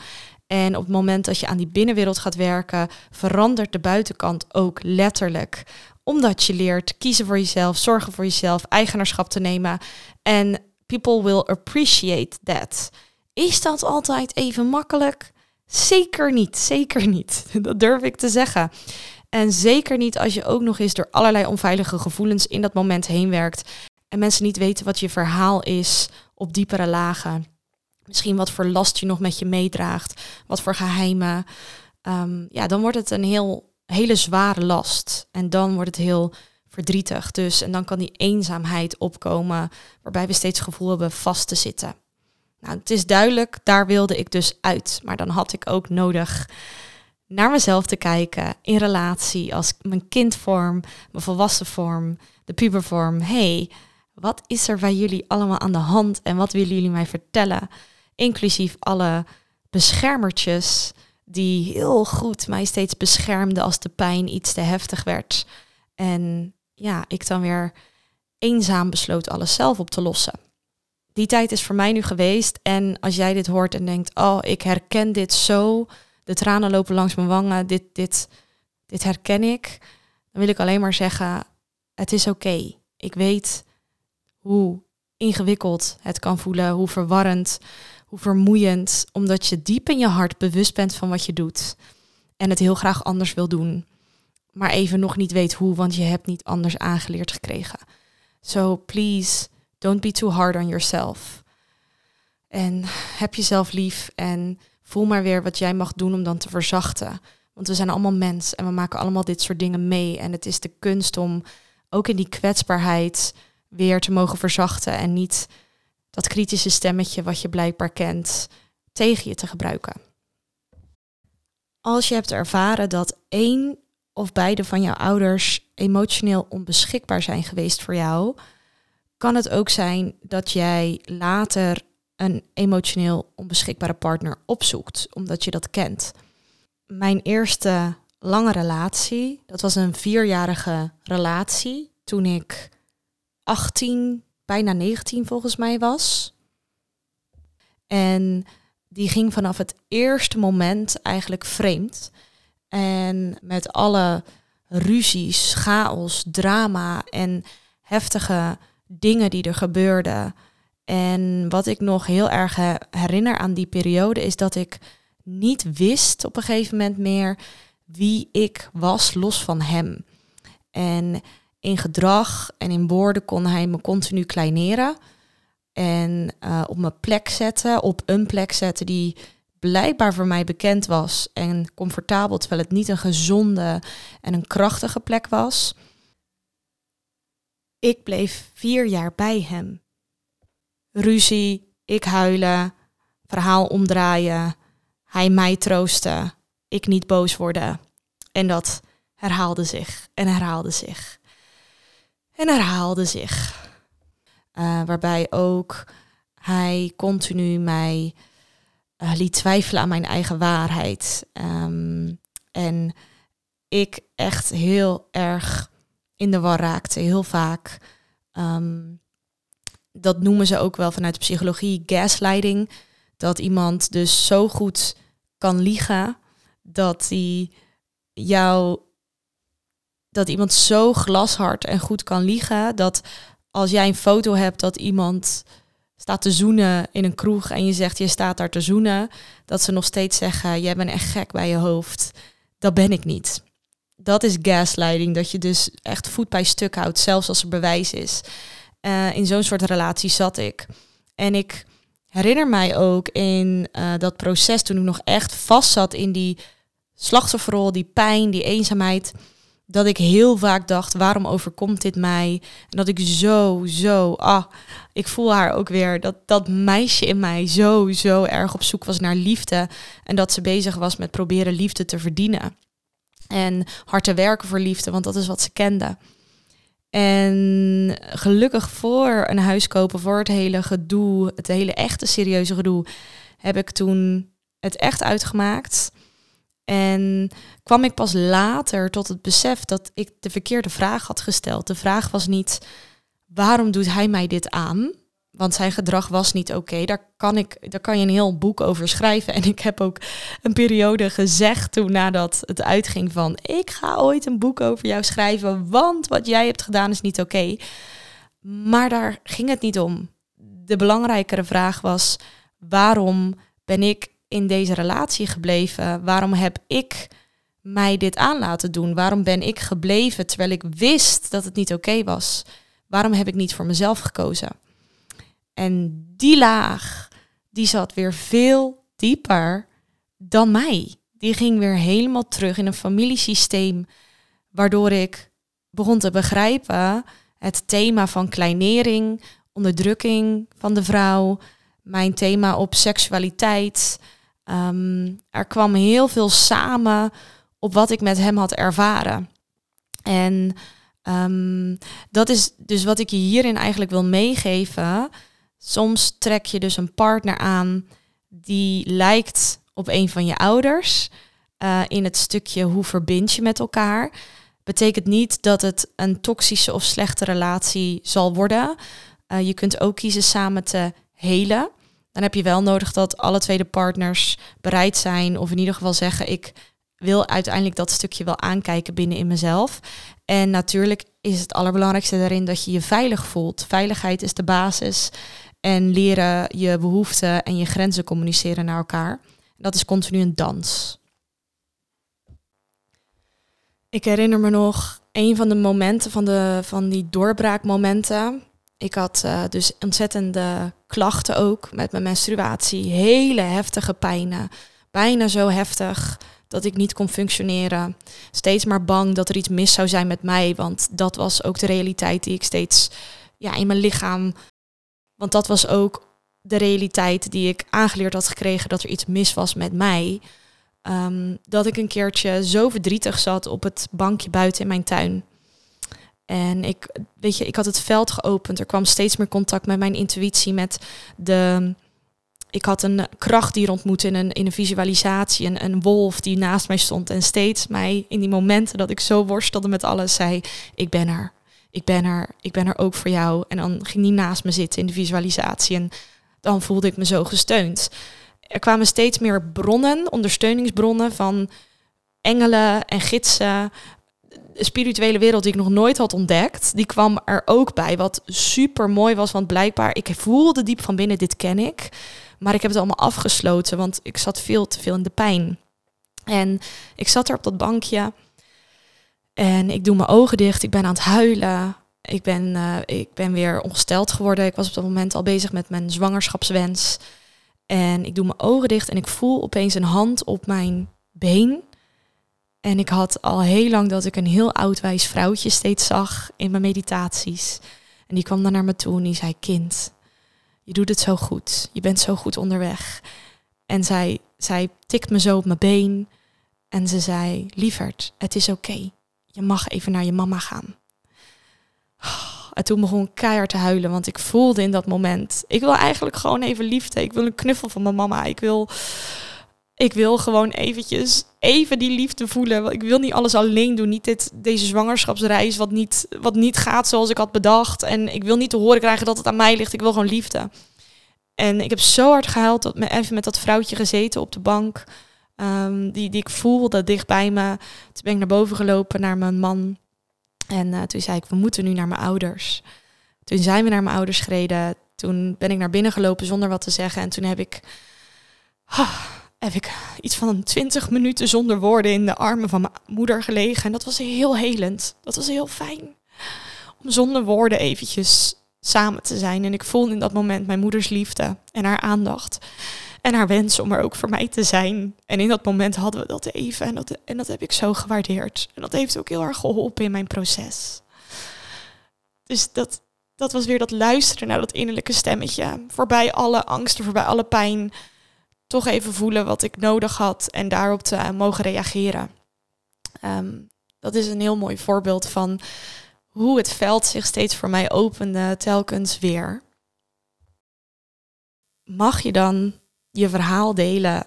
En op het moment dat je aan die binnenwereld gaat werken, verandert de buitenkant ook letterlijk. Omdat je leert kiezen voor jezelf, zorgen voor jezelf, eigenaarschap te nemen. En people will appreciate that. Is dat altijd even makkelijk? Zeker niet, zeker niet. <laughs> Dat durf ik te zeggen. En zeker niet als je ook nog eens door allerlei onveilige gevoelens in dat moment heen werkt. En mensen niet weten wat je verhaal is op diepere lagen. Misschien wat voor last je nog met je meedraagt, wat voor geheimen. Um, ja, dan wordt het een heel, hele zware last. En dan wordt het heel verdrietig. Dus, en dan kan die eenzaamheid opkomen, waarbij we steeds het gevoel hebben vast te zitten. Nou, het is duidelijk, daar wilde ik dus uit. Maar dan had ik ook nodig naar mezelf te kijken in relatie als mijn kindvorm, mijn volwassen vorm, de pubervorm. hey, wat is er bij jullie allemaal aan de hand en wat willen jullie mij vertellen? Inclusief alle beschermertjes die heel goed mij steeds beschermden als de pijn iets te heftig werd. En ja, ik dan weer eenzaam besloot alles zelf op te lossen. Die tijd is voor mij nu geweest. En als jij dit hoort en denkt, oh, ik herken dit zo, de tranen lopen langs mijn wangen, dit, dit, dit herken ik, dan wil ik alleen maar zeggen, het is oké. Ik weet hoe ingewikkeld het kan voelen, hoe verwarrend, hoe vermoeiend, omdat je diep in je hart bewust bent van wat je doet en het heel graag anders wil doen, maar even nog niet weet hoe, want je hebt niet anders aangeleerd gekregen. So please, don't be too hard on yourself. En heb jezelf lief en voel maar weer wat jij mag doen om dan te verzachten. Want we zijn allemaal mens en we maken allemaal dit soort dingen mee. En het is de kunst om ook in die kwetsbaarheid weer te mogen verzachten en niet dat kritische stemmetje wat je blijkbaar kent tegen je te gebruiken. Als je hebt ervaren dat één of beide van jouw ouders emotioneel onbeschikbaar zijn geweest voor jou, kan het ook zijn dat jij later een emotioneel onbeschikbare partner opzoekt, omdat je dat kent. Mijn eerste lange relatie, dat was een vierjarige relatie toen ik 18, bijna 19 volgens mij was. En die ging vanaf het eerste moment eigenlijk vreemd. En met alle ruzies, chaos, drama en heftige dingen die er gebeurden. En wat ik nog heel erg herinner aan die periode is dat ik niet wist op een gegeven moment meer wie ik was los van hem. En in gedrag en in woorden kon hij me continu kleineren. En uh, op mijn plek zetten, op een plek zetten die blijkbaar voor mij bekend was en comfortabel, terwijl het niet een gezonde en een krachtige plek was. Ik bleef vier jaar bij hem. Ruzie, ik huilen, verhaal omdraaien, hij mij troosten, ik niet boos worden. En dat herhaalde zich en herhaalde zich en herhaalde zich. Uh, waarbij ook hij continu mij uh, liet twijfelen aan mijn eigen waarheid. Um, en ik echt heel erg in de war raakte, heel vaak. Um, dat noemen ze ook wel vanuit de psychologie gaslighting. Dat iemand dus zo goed kan liegen dat hij jou dat iemand zo glashard en goed kan liegen dat als jij een foto hebt dat iemand staat te zoenen in een kroeg en je zegt je staat daar te zoenen, dat ze nog steeds zeggen jij bent echt gek bij je hoofd. Dat ben ik niet. Dat is gaslighting, dat je dus echt voet bij stuk houdt, zelfs als er bewijs is. Uh, in zo'n soort relatie zat ik. En ik herinner mij ook in uh, dat proces toen ik nog echt vast zat in die slachtofferrol, die pijn, die eenzaamheid dat ik heel vaak dacht, waarom overkomt dit mij? En dat ik zo, zo, ah, ik voel haar ook weer, dat dat meisje in mij zo, zo erg op zoek was naar liefde. En dat ze bezig was met proberen liefde te verdienen. En hard te werken voor liefde, want dat is wat ze kende. En gelukkig voor een huis kopen, voor het hele gedoe, het hele echte serieuze gedoe, heb ik toen het echt uitgemaakt. En kwam ik pas later tot het besef dat ik de verkeerde vraag had gesteld. De vraag was niet waarom doet hij mij dit aan? Want zijn gedrag was niet oké. Daar, kan ik, daar kan je een heel boek over schrijven. <laughs> En ik heb ook een periode gezegd toen nadat het uitging van... ik ga ooit een boek over jou schrijven, want wat jij hebt gedaan is niet oké. Maar daar ging het niet om. De belangrijkere vraag was, waarom ben ik in deze relatie gebleven? Waarom heb ik mij dit aan laten doen? Waarom ben ik gebleven terwijl ik wist dat het niet oké was? Waarom heb ik niet voor mezelf gekozen? En die laag, die zat weer veel dieper dan mij. Die ging weer helemaal terug in een familiesysteem, waardoor ik begon te begrijpen het thema van kleinering, onderdrukking van de vrouw, mijn thema op seksualiteit, Um, er kwam heel veel samen op wat ik met hem had ervaren. En um, dat is dus wat ik je hierin eigenlijk wil meegeven. Soms trek je dus een partner aan die lijkt op een van je ouders. Uh, in het stukje hoe verbind je met elkaar. Betekent niet dat het een toxische of slechte relatie zal worden. Uh, je kunt ook kiezen samen te helen dan heb je wel nodig dat alle tweede partners bereid zijn, of in ieder geval zeggen: ik wil uiteindelijk dat stukje wel aankijken binnen in mezelf. En natuurlijk is het allerbelangrijkste daarin dat je je veilig voelt. Veiligheid is de basis. En leren je behoeften en je grenzen communiceren naar elkaar. Dat is continu een dans. Ik herinner me nog een van de momenten van, de, van die doorbraakmomenten. Ik had uh, dus ontzettende klachten ook met mijn menstruatie. Hele heftige pijnen. Bijna zo heftig dat ik niet kon functioneren. Steeds maar bang dat er iets mis zou zijn met mij. Want dat was ook de realiteit die ik steeds ja, in mijn lichaam. Want dat was ook de realiteit die ik aangeleerd had gekregen dat er iets mis was met mij. Um, dat ik een keertje zo verdrietig zat op het bankje buiten in mijn tuin. En ik, weet je, ik had het veld geopend. Er kwam steeds meer contact met mijn intuïtie, met de. Ik had een krachtdier ontmoet in een, in een visualisatie, een, een wolf die naast mij stond en steeds mij in die momenten dat ik zo worstelde met alles zei: Ik ben er, ik ben er, ik ben er ook voor jou. En dan ging die naast me zitten in de visualisatie en dan voelde ik me zo gesteund. Er kwamen steeds meer bronnen, ondersteuningsbronnen van engelen en gidsen, spirituele wereld die ik nog nooit had ontdekt, die kwam er ook bij. Wat super mooi was, want blijkbaar, ik voelde diep van binnen, dit ken ik. Maar ik heb het allemaal afgesloten, want ik zat veel te veel in de pijn. En ik zat er op dat bankje en ik doe mijn ogen dicht, ik ben aan het huilen. Ik ben, uh, ik ben weer ongesteld geworden. Ik was op dat moment al bezig met mijn zwangerschapswens. En ik doe mijn ogen dicht en ik voel opeens een hand op mijn been. En ik had al heel lang dat ik een heel oud wijs vrouwtje steeds zag in mijn meditaties. En die kwam dan naar me toe en die zei: Kind, je doet het zo goed. Je bent zo goed onderweg. En zij, zij tikt me zo op mijn been. En ze zei: Lieverd, het is oké. Je mag even naar je mama gaan. En toen begon ik keihard te huilen, want ik voelde in dat moment: ik wil eigenlijk gewoon even liefde. Ik wil een knuffel van mijn mama. Ik wil ik wil gewoon eventjes even die liefde voelen. Ik wil niet alles alleen doen. Niet dit, deze zwangerschapsreis wat niet, wat niet gaat zoals ik had bedacht. En ik wil niet te horen krijgen dat het aan mij ligt. Ik wil gewoon liefde. En ik heb zo hard gehuild dat me even met dat vrouwtje gezeten op de bank. Um, die, die ik voelde dicht bij me. Toen ben ik naar boven gelopen naar mijn man. En uh, toen zei ik, we moeten nu naar mijn ouders. Toen Toen zijn we naar mijn ouders gereden. Toen ben ik naar binnen gelopen zonder wat te zeggen. En toen heb ik, ah, heb ik iets van twintig minuten zonder woorden in de armen van mijn moeder gelegen. En dat was heel helend. Dat was heel fijn. Om zonder woorden eventjes samen te zijn. En ik voelde in dat moment mijn moeders liefde en haar aandacht. En haar wens om er ook voor mij te zijn. En in dat moment hadden we dat even. En dat, en dat heb ik zo gewaardeerd. En dat heeft ook heel erg geholpen in mijn proces. Dus dat, dat was weer dat luisteren naar dat innerlijke stemmetje. Voorbij alle angsten, voorbij alle pijn. Toch even voelen wat ik nodig had en daarop te mogen reageren. Ehm, dat is een heel mooi voorbeeld van hoe het veld zich steeds voor mij opende, telkens weer. Mag je dan je verhaal delen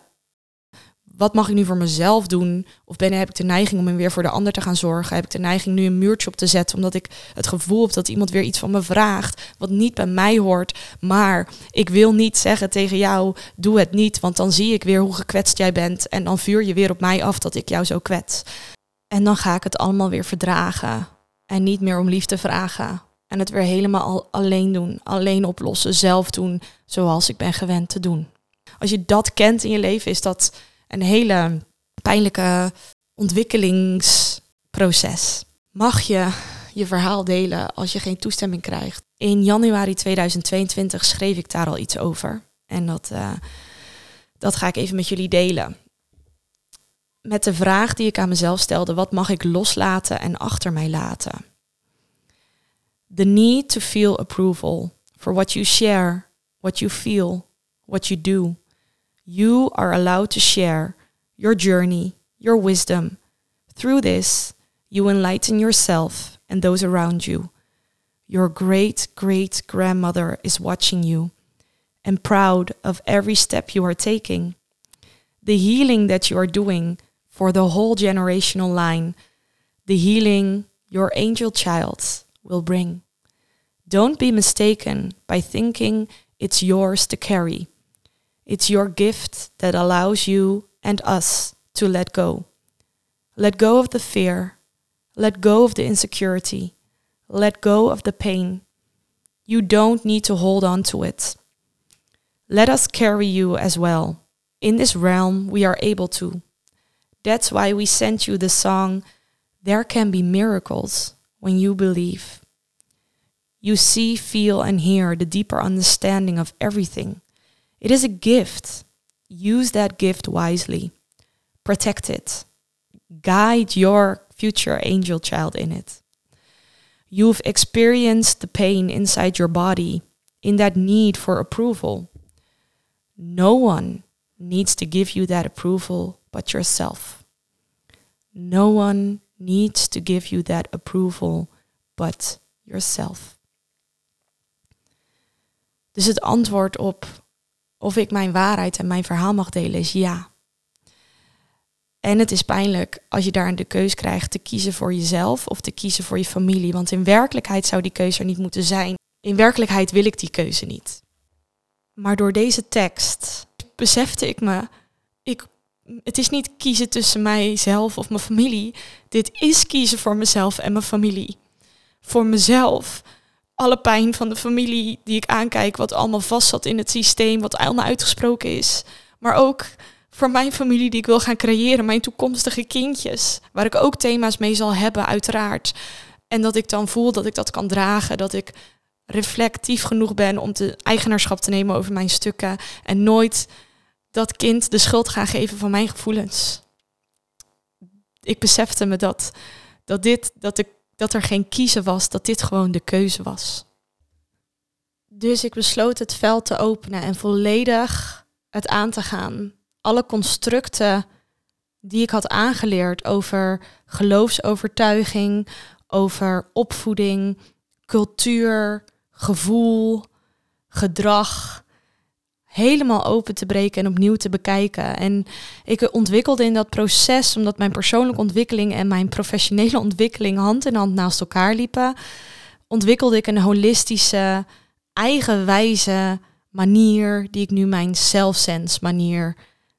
wat mag ik nu voor mezelf doen? Of ben, heb ik de neiging om weer voor de ander te gaan zorgen? Heb ik de neiging nu een muurtje op te zetten omdat ik het gevoel heb dat iemand weer iets van me vraagt wat niet bij mij hoort? Maar ik wil niet zeggen tegen jou, doe het niet, want dan zie ik weer hoe gekwetst jij bent en dan vuur je weer op mij af dat ik jou zo kwets. En dan ga ik het allemaal weer verdragen en niet meer om liefde vragen. En het weer helemaal alleen doen, alleen oplossen, zelf doen zoals ik ben gewend te doen. Als je dat kent in je leven, is dat een hele pijnlijke ontwikkelingsproces. Mag je je verhaal delen als je geen toestemming krijgt? In januari 2022 schreef ik daar al iets over. En dat, uh, dat ga ik even met jullie delen. Met de vraag die ik aan mezelf stelde: wat mag ik loslaten en achter mij laten? The need to feel approval for what you share, what you feel, what you do. You are allowed to share your journey, your wisdom. Through this, you enlighten yourself and those around you. Your great great grandmother is watching you and proud of every step you are taking. The healing that you are doing for the whole generational line, the healing your angel child will bring. Don't be mistaken by thinking it's yours to carry. It's your gift that allows you and us to let go. Let go of the fear. Let go of the insecurity. Let go of the pain. You don't need to hold on to it. Let us carry you as well. In this realm, we are able to. That's why we sent you the song, There Can Be Miracles When You Believe. You see, feel, and hear the deeper understanding of everything. It is a gift. Use that gift wisely. Protect it. Guide your future angel child in it. You've experienced the pain inside your body in that need for approval. No one needs to give you that approval but yourself. No one needs to give you that approval but yourself. Dus het antwoord op of ik mijn waarheid en mijn verhaal mag delen, is ja. En het is pijnlijk als je daar de keus krijgt te kiezen voor jezelf of te kiezen voor je familie. Want in werkelijkheid zou die keuze er niet moeten zijn. In werkelijkheid wil ik die keuze niet. Maar door deze tekst besefte ik me, ik, het is niet kiezen tussen mijzelf of mijn familie. Dit is kiezen voor mezelf en mijn familie. Voor mezelf alle pijn van de familie die ik aankijk, wat allemaal vast zat in het systeem, wat allemaal uitgesproken is. Maar ook voor mijn familie die ik wil gaan creëren, mijn toekomstige kindjes, waar ik ook thema's mee zal hebben, uiteraard. En dat ik dan voel dat ik dat kan dragen, dat ik reflectief genoeg ben om te eigenaarschap te nemen over mijn stukken en nooit dat kind de schuld gaan geven van mijn gevoelens. Ik besefte me dat, dat dit, dat ik dat er geen kiezen was, dat dit gewoon de keuze was. Dus ik besloot het veld te openen en volledig het aan te gaan. Alle constructen die ik had aangeleerd over geloofsovertuiging, over opvoeding, cultuur, gevoel, gedrag, helemaal open te breken en opnieuw te bekijken. En ik ontwikkelde in dat proces, omdat mijn persoonlijke ontwikkeling en mijn professionele <laughs> ontwikkeling hand in hand naast elkaar liepen, ontwikkelde ik een holistische, eigenwijze manier, die ik nu mijn self-sense manier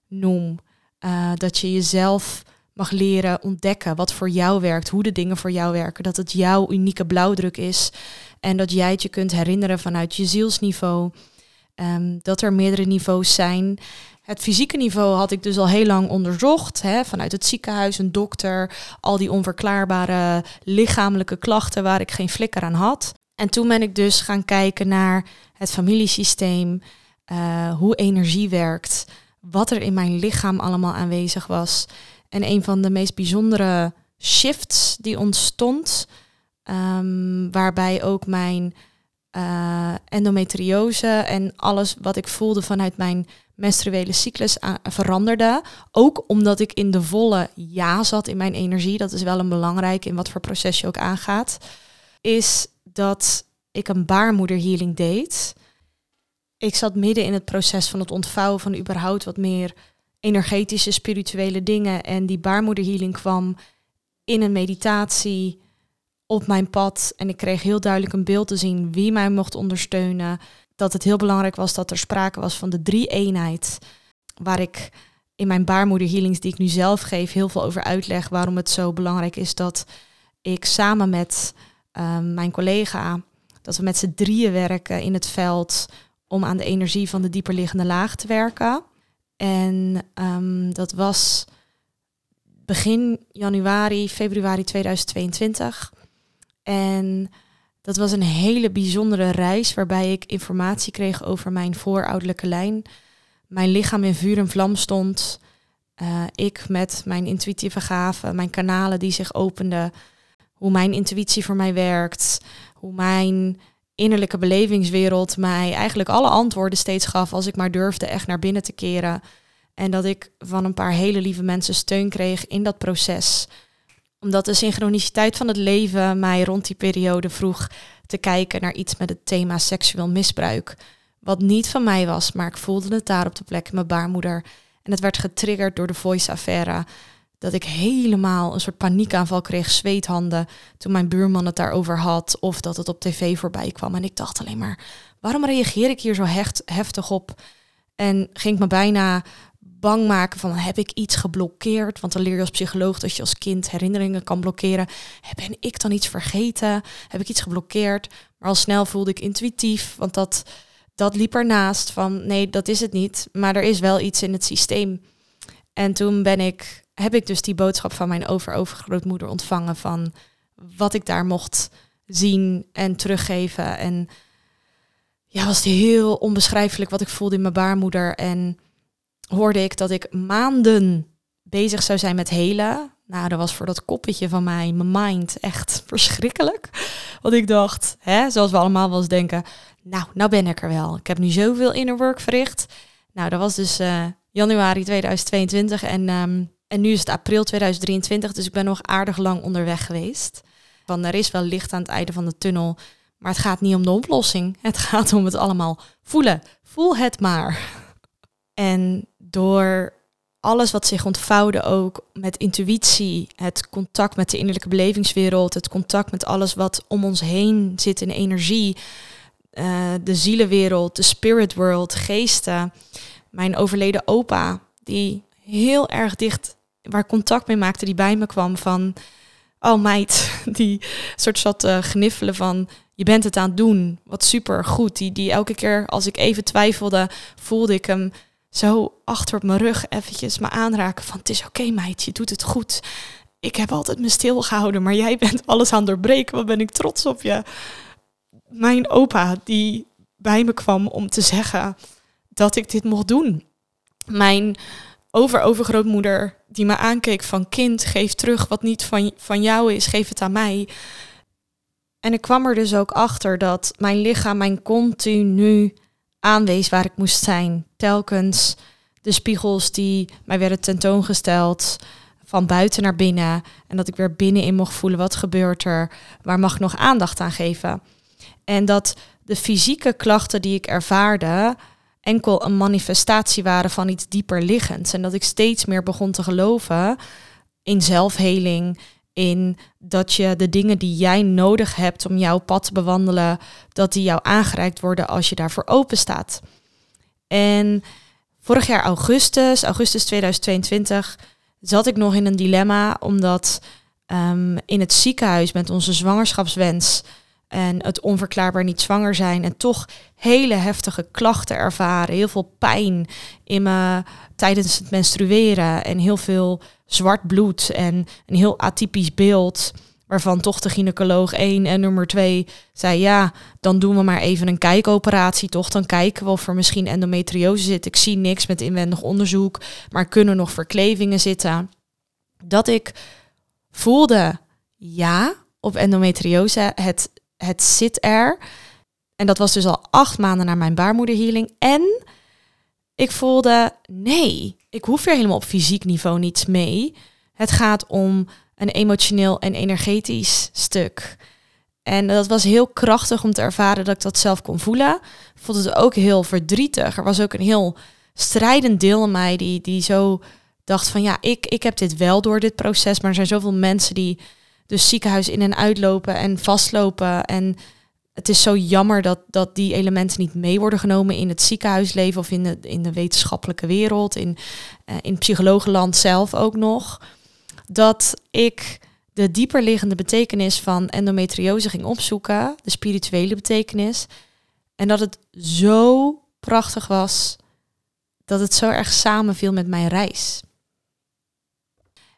noem. Uh, dat je jezelf mag leren ontdekken wat voor jou werkt, hoe de dingen voor jou werken, dat het jouw unieke blauwdruk is en dat jij het je kunt herinneren vanuit je zielsniveau. Um, dat er meerdere niveaus zijn. Het fysieke niveau had ik dus al heel lang onderzocht. Hè, vanuit het ziekenhuis, een dokter, al die onverklaarbare lichamelijke klachten waar ik geen flikker aan had. En toen ben ik dus gaan kijken naar het familiesysteem, uh, hoe energie werkt, wat er in mijn lichaam allemaal aanwezig was. En een van de meest bijzondere shifts die ontstond, um, waarbij ook mijn uh, endometriose en alles wat ik voelde vanuit mijn menstruele cyclus veranderde. Ook omdat ik in de volle ja zat in mijn energie. Dat is wel een belangrijk in wat voor proces je ook aangaat. Is dat ik een baarmoederhealing deed. Ik zat midden in het proces van het ontvouwen van überhaupt wat meer energetische, spirituele dingen. En die baarmoederhealing kwam in een meditatie op mijn pad. En ik kreeg heel duidelijk een beeld te zien wie mij mocht ondersteunen. Dat het heel belangrijk was dat er sprake was van de drie-eenheid. Waar ik in mijn baarmoederhealings die ik nu zelf geef heel veel over uitleg. Waarom het zo belangrijk is dat ik samen met ehm, mijn collega, dat we met z'n drieën werken in het veld om aan de energie van de dieperliggende laag te werken. En um, dat was begin januari, februari 2022. En dat was een hele bijzondere reis waarbij ik informatie kreeg over mijn voorouderlijke lijn. Mijn lichaam in vuur en vlam stond. Uh, ik met mijn intuïtieve gaven, mijn kanalen die zich openden. Hoe mijn intuïtie voor mij werkt. Hoe mijn innerlijke belevingswereld mij eigenlijk alle antwoorden steeds gaf als ik maar durfde echt naar binnen te keren. En dat ik van een paar hele lieve mensen steun kreeg in dat proces omdat de synchroniciteit van het leven mij rond die periode vroeg te kijken naar iets met het thema seksueel misbruik. Wat niet van mij was, maar ik voelde het daar op de plek in mijn baarmoeder. En het werd getriggerd door de voice-affaire. Dat ik helemaal een soort paniekaanval kreeg, zweethanden, toen mijn buurman het daarover had. Of dat het op tv voorbij kwam. En ik dacht alleen maar, waarom reageer ik hier zo hecht, heftig op? En ging ik me bijna bang maken van heb ik iets geblokkeerd? Want dan leer je als psycholoog dat je als kind herinneringen kan blokkeren. Ben ik dan iets vergeten? Heb ik iets geblokkeerd? Maar al snel voelde ik intuïtief, want dat, dat liep ernaast van nee, dat is het niet. Maar er is wel iets in het systeem. En toen ben ik, heb ik dus die boodschap van mijn overovergrootmoeder ontvangen van wat ik daar mocht zien en teruggeven. En ja, was het heel onbeschrijfelijk wat ik voelde in mijn baarmoeder. En hoorde ik dat ik maanden bezig zou zijn met helen. Nou, dat was voor dat koppetje van mij, mijn mind, echt verschrikkelijk. Want ik dacht, hè, zoals we allemaal wel eens denken, nou, nou ben ik er wel. Ik heb nu zoveel inner work verricht. Nou, dat was dus uh, januari 2022 en, um, en nu is het april 2023, dus ik ben nog aardig lang onderweg geweest. Want er is wel licht aan het einde van de tunnel, maar het gaat niet om de oplossing. Het gaat om het allemaal voelen. Voel het maar. En door alles wat zich ontvouwde ook met intuïtie, het contact met de innerlijke belevingswereld, het contact met alles wat om ons heen zit in energie, uh, de zielenwereld, de spirit world, geesten. Mijn overleden opa, die heel erg dicht, waar contact mee maakte, die bij me kwam van, oh meid, <laughs> die soort zat te gniffelen van, je bent het aan het doen, wat super goed. Die, die elke keer als ik even twijfelde, voelde ik hem zo achter op mijn rug eventjes me aanraken van het is oké okay, meid, je doet het goed. Ik heb altijd me stilgehouden, maar jij bent alles aan het doorbreken. Wat ben ik trots op je. Mijn opa die bij me kwam om te zeggen dat ik dit mocht doen. Mijn overovergrootmoeder die me aankeek van kind, geef terug wat niet van, van jou is, geef het aan mij. En ik kwam er dus ook achter dat mijn lichaam mijn continu aanwees waar ik moest zijn. Telkens de spiegels die mij werden tentoongesteld van buiten naar binnen. En dat ik weer binnenin mocht voelen wat gebeurt er, waar mag nog aandacht aan geven. En dat de fysieke klachten die ik ervaarde enkel een manifestatie waren van iets dieper liggends. En dat ik steeds meer begon te geloven in zelfheling, in dat je de dingen die jij nodig hebt om jouw pad te bewandelen, dat die jou aangereikt worden als je daarvoor open staat. En vorig jaar augustus, augustus 2022, zat ik nog in een dilemma, omdat ehm, in het ziekenhuis met onze zwangerschapswens en het onverklaarbaar niet zwanger zijn en toch hele heftige klachten ervaren, heel veel pijn in me tijdens het menstrueren en heel veel zwart bloed en een heel atypisch beeld. Waarvan toch de gynaecoloog 1 en nummer 2 zei: Ja, dan doen we maar even een kijkoperatie. Toch, dan kijken we of er misschien endometriose zit. Ik zie niks met inwendig onderzoek, maar kunnen nog verklevingen zitten. Dat ik voelde: ja, op endometriose, het, het zit er. En dat was dus al acht maanden na mijn baarmoederhealing. En ik voelde: nee, ik hoef er helemaal op fysiek niveau niets mee. Het gaat om een emotioneel en energetisch stuk. En dat was heel krachtig om te ervaren dat ik dat zelf kon voelen. Ik vond het ook heel verdrietig. Er was ook een heel strijdend deel in mij die, die zo dacht van ja, ik, ik heb dit wel door dit proces. Maar er zijn zoveel mensen die dus ziekenhuis in en uitlopen en vastlopen. En het is zo jammer dat, dat die elementen niet mee worden genomen in het ziekenhuisleven of in de, in de wetenschappelijke wereld, in, uh, in psychologenland zelf ook nog dat ik de dieperliggende betekenis van endometriose ging opzoeken, de spirituele betekenis. En dat het zo prachtig was dat het zo erg samenviel met mijn reis.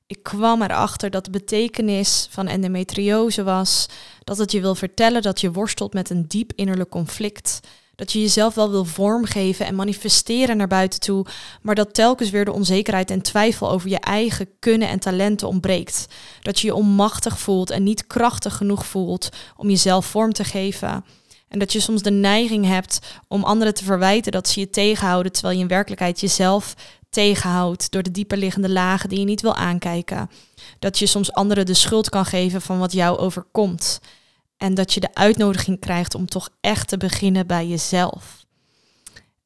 Ik kwam erachter dat de betekenis van endometriose was dat het je wil vertellen dat je worstelt met een diep innerlijk conflict dat je jezelf wel wil vormgeven en manifesteren naar buiten toe, maar dat telkens weer de onzekerheid en twijfel over je eigen kunnen en talenten ontbreekt. Dat je je onmachtig voelt en niet krachtig genoeg voelt om jezelf vorm te geven. En dat je soms de neiging hebt om anderen te verwijten dat ze je tegenhouden, terwijl je in werkelijkheid jezelf tegenhoudt door de dieperliggende lagen die je niet wil aankijken. Dat je soms anderen de schuld kan geven van wat jou overkomt. En dat je de uitnodiging krijgt om toch echt te beginnen bij jezelf.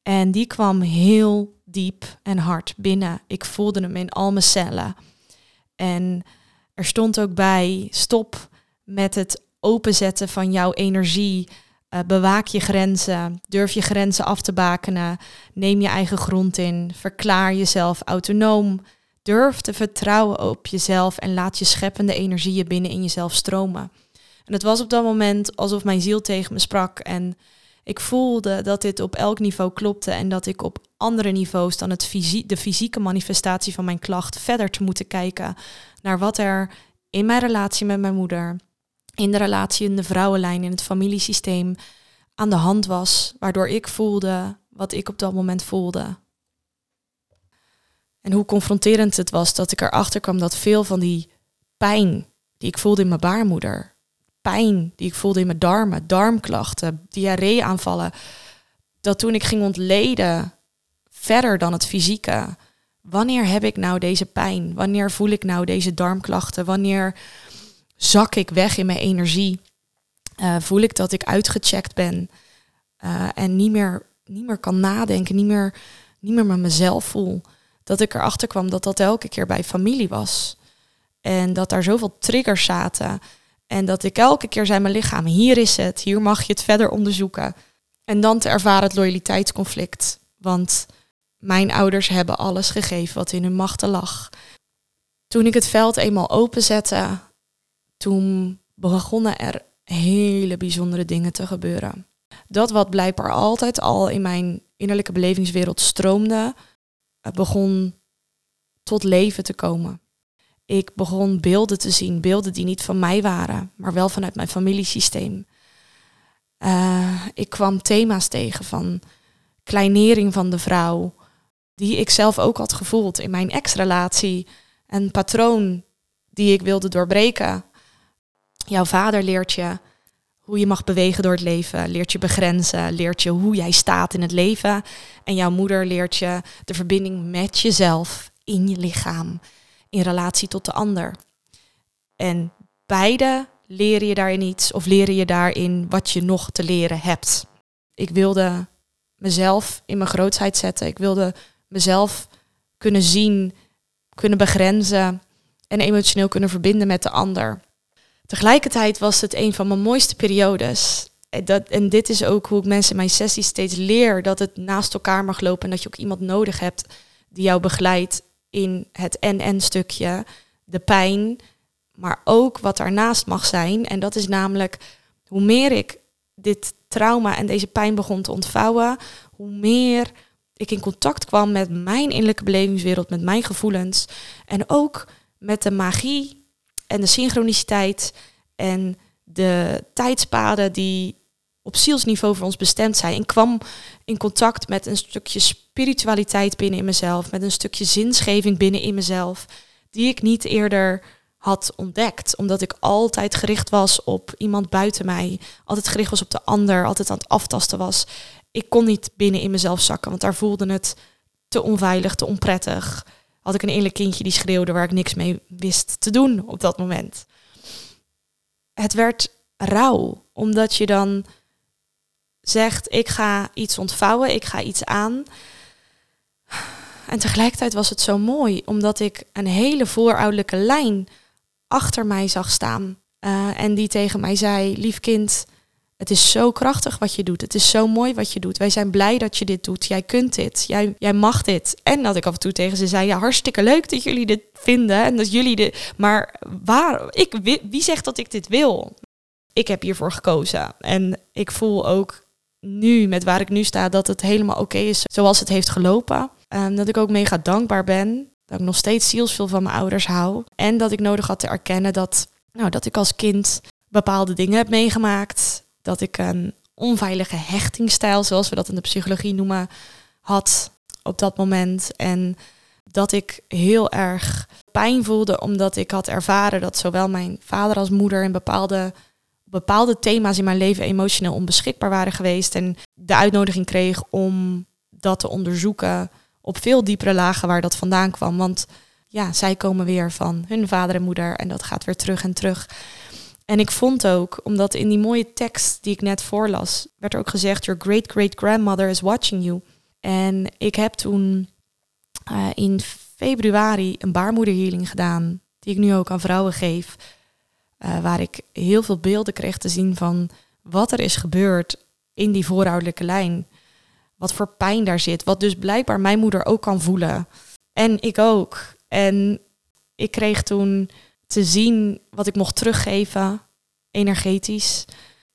En die kwam heel diep en hard binnen. Ik voelde hem in al mijn cellen. En er stond ook bij: stop met het openzetten van jouw energie. Uh, bewaak je grenzen. Durf je grenzen af te bakenen. Neem je eigen grond in. Verklaar jezelf autonoom. Durf te vertrouwen op jezelf en laat je scheppende energieën binnen in jezelf stromen. En het was op dat moment alsof mijn ziel tegen me sprak. En ik voelde dat dit op elk niveau klopte en dat ik op andere niveaus dan het fysie de fysieke manifestatie van mijn klacht verder te moeten kijken naar wat er in mijn relatie met mijn moeder, in de relatie in de vrouwenlijn, in het familiesysteem aan de hand was, waardoor ik voelde wat ik op dat moment voelde. En hoe confronterend het was dat ik erachter kwam dat veel van die pijn die ik voelde in mijn baarmoeder, pijn die ik voelde in mijn darmen, darmklachten, diarreeaanvallen. Dat toen ik ging ontleden, verder dan het fysieke, wanneer heb ik nou deze pijn? Wanneer voel ik nou deze darmklachten? Wanneer zak ik weg in mijn energie? Uh, voel ik dat ik uitgecheckt ben uh, en niet meer, niet meer kan nadenken, niet meer, niet meer met mezelf voel? Dat ik erachter kwam dat dat elke keer bij familie was. En dat daar zoveel triggers zaten en dat ik elke keer zei mijn lichaam, hier is het, hier mag je het verder onderzoeken. En dan te ervaren het loyaliteitsconflict. Want mijn ouders hebben alles gegeven wat in hun machten lag. Toen ik het veld eenmaal openzette, toen begonnen er hele bijzondere dingen te gebeuren. Dat wat blijkbaar altijd al in mijn innerlijke belevingswereld stroomde, begon tot leven te komen. Ik begon beelden te zien, beelden die niet van mij waren, maar wel vanuit mijn familiesysteem. Uh, ik kwam thema's tegen van kleinering van de vrouw, die ik zelf ook had gevoeld in mijn ex-relatie. Een patroon die ik wilde doorbreken. Jouw vader leert je hoe je mag bewegen door het leven, leert je begrenzen, leert je hoe jij staat in het leven. En jouw moeder leert je de verbinding met jezelf in je lichaam in relatie tot de ander. En beide leren je daarin iets of leren je daarin wat je nog te leren hebt. Ik wilde mezelf in mijn grootheid zetten. Ik wilde mezelf kunnen zien, kunnen begrenzen en emotioneel kunnen verbinden met de ander. Tegelijkertijd was het een van mijn mooiste periodes. En, dat, en dit is ook hoe ik mensen in mijn sessies steeds leer: dat het naast elkaar mag lopen en dat je ook iemand nodig hebt die jou begeleidt in het en-en stukje, de pijn, maar ook wat daarnaast mag zijn. En dat is namelijk hoe meer ik dit trauma en deze pijn begon te ontvouwen, hoe meer ik in contact kwam met mijn innerlijke belevingswereld, met mijn gevoelens en ook met de magie en de synchroniciteit en de tijdspaden die op zielsniveau voor ons bestemd zijn. Ik kwam in contact met een stukje spiritualiteit binnen in mezelf, met een stukje zinsgeving binnen in mezelf, die ik niet eerder had ontdekt. Omdat ik altijd gericht was op iemand buiten mij, altijd gericht was op de ander, altijd aan het aftasten was. Ik kon niet binnen in mezelf zakken, want daar voelde het te onveilig, te onprettig. Had ik een innerlijk kindje die schreeuwde waar ik niks mee wist te doen op dat moment. Het werd rauw, omdat je dan zegt, ik ga iets ontvouwen, ik ga iets aan. En tegelijkertijd was het zo mooi, omdat ik een hele voorouderlijke lijn achter mij zag staan. Uh, en die tegen mij zei, lief kind, het is zo krachtig wat je doet. Het is zo mooi wat je doet. Wij zijn blij dat je dit doet. Jij kunt dit. Jij, jij mag dit. En dat ik af en toe tegen ze zei: Ja, hartstikke leuk dat jullie dit vinden. En dat jullie dit. Maar waar, ik, wie zegt dat ik dit wil? Ik heb hiervoor gekozen. En ik voel ook nu, met waar ik nu sta, dat het helemaal oké is zoals het heeft gelopen. Um, dat ik ook mega dankbaar ben. Dat ik nog steeds zielsveel van mijn ouders hou. En dat ik nodig had te erkennen dat, nou, dat ik als kind bepaalde dingen heb meegemaakt. Dat ik een onveilige hechtingstijl, zoals we dat in de psychologie noemen, had op dat moment. En dat ik heel erg pijn voelde omdat ik had ervaren dat zowel mijn vader als moeder in bepaalde bepaalde thema's in mijn leven emotioneel onbeschikbaar waren geweest. En de uitnodiging kreeg om dat te onderzoeken op veel diepere lagen waar dat vandaan kwam. Want ja, zij komen weer van hun vader en moeder en dat gaat weer terug en terug. En ik vond ook, omdat in die mooie tekst die ik net voorlas, werd er ook gezegd: Your great great grandmother is watching you. En ik heb toen uh, in februari een baarmoederhealing gedaan, die ik nu ook aan vrouwen geef. Uh, waar ik heel veel beelden kreeg te zien van wat er is gebeurd in die voorouderlijke lijn. Wat voor pijn daar zit. Wat dus blijkbaar mijn moeder ook kan voelen. En ik ook. En ik kreeg toen te zien wat ik mocht teruggeven, energetisch.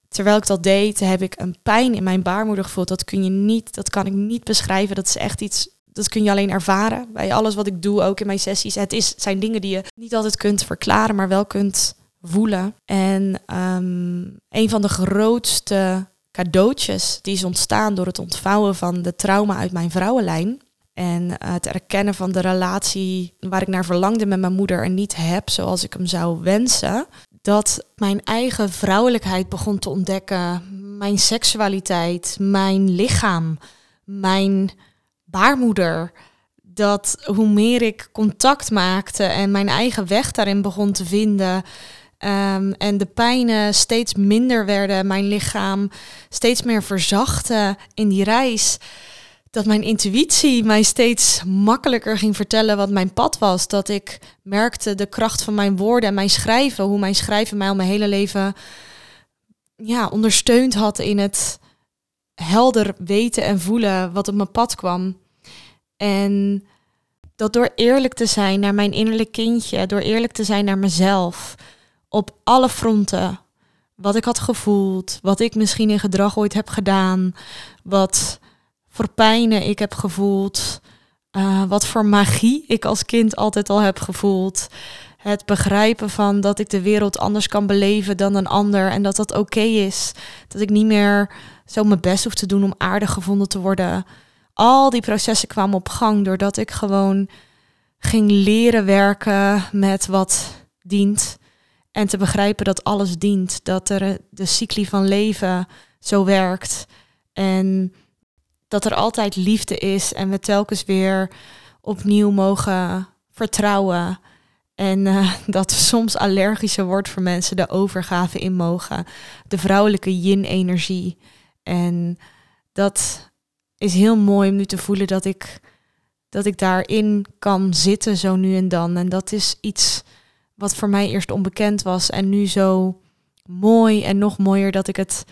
Terwijl ik dat deed, heb ik een pijn in mijn baarmoeder gevoeld. Dat kun je niet, dat kan ik niet beschrijven. Dat is echt iets, dat kun je alleen ervaren. Bij alles wat ik doe, ook in mijn sessies. Het is, zijn dingen die je niet altijd kunt verklaren, maar wel kunt voelen. En um, een van de grootste cadeautjes die is ontstaan door het ontvouwen van de trauma uit mijn vrouwenlijn. En het erkennen van de relatie waar ik naar verlangde met mijn moeder en niet heb zoals ik hem zou wensen. Dat mijn eigen vrouwelijkheid begon te ontdekken. Mijn seksualiteit, mijn lichaam, mijn baarmoeder. Dat hoe meer ik contact maakte en mijn eigen weg daarin begon te vinden, Um, en de pijnen steeds minder werden, mijn lichaam steeds meer verzachtte in die reis. Dat mijn intuïtie mij steeds makkelijker ging vertellen wat mijn pad was. Dat ik merkte de kracht van mijn woorden en mijn schrijven. Hoe mijn schrijven mij al mijn hele leven ja, ondersteund had in het helder weten en voelen wat op mijn pad kwam. En dat door eerlijk te zijn naar mijn innerlijk kindje, door eerlijk te zijn naar mezelf, op alle fronten. Wat ik had gevoeld, wat ik misschien in gedrag ooit heb gedaan, wat voor pijnen ik heb gevoeld, uh, wat voor magie ik als kind altijd al heb gevoeld. Het begrijpen van dat ik de wereld anders kan beleven dan een ander en dat dat oké is. Dat ik niet meer zo mijn best hoef te doen om aardig gevonden te worden. Al die processen kwamen op gang doordat ik gewoon ging leren werken met wat dient. En te begrijpen dat alles dient, dat er de cycli van leven zo werkt. En dat er altijd liefde is en we telkens weer opnieuw mogen vertrouwen. En uh, <laughs> dat soms allergischer wordt voor mensen de overgave in mogen. De vrouwelijke yin-energie. En dat is heel mooi om nu te voelen dat ik, dat ik daarin kan zitten zo nu en dan. En dat is iets wat voor mij eerst onbekend was en nu zo mooi en nog mooier dat ik het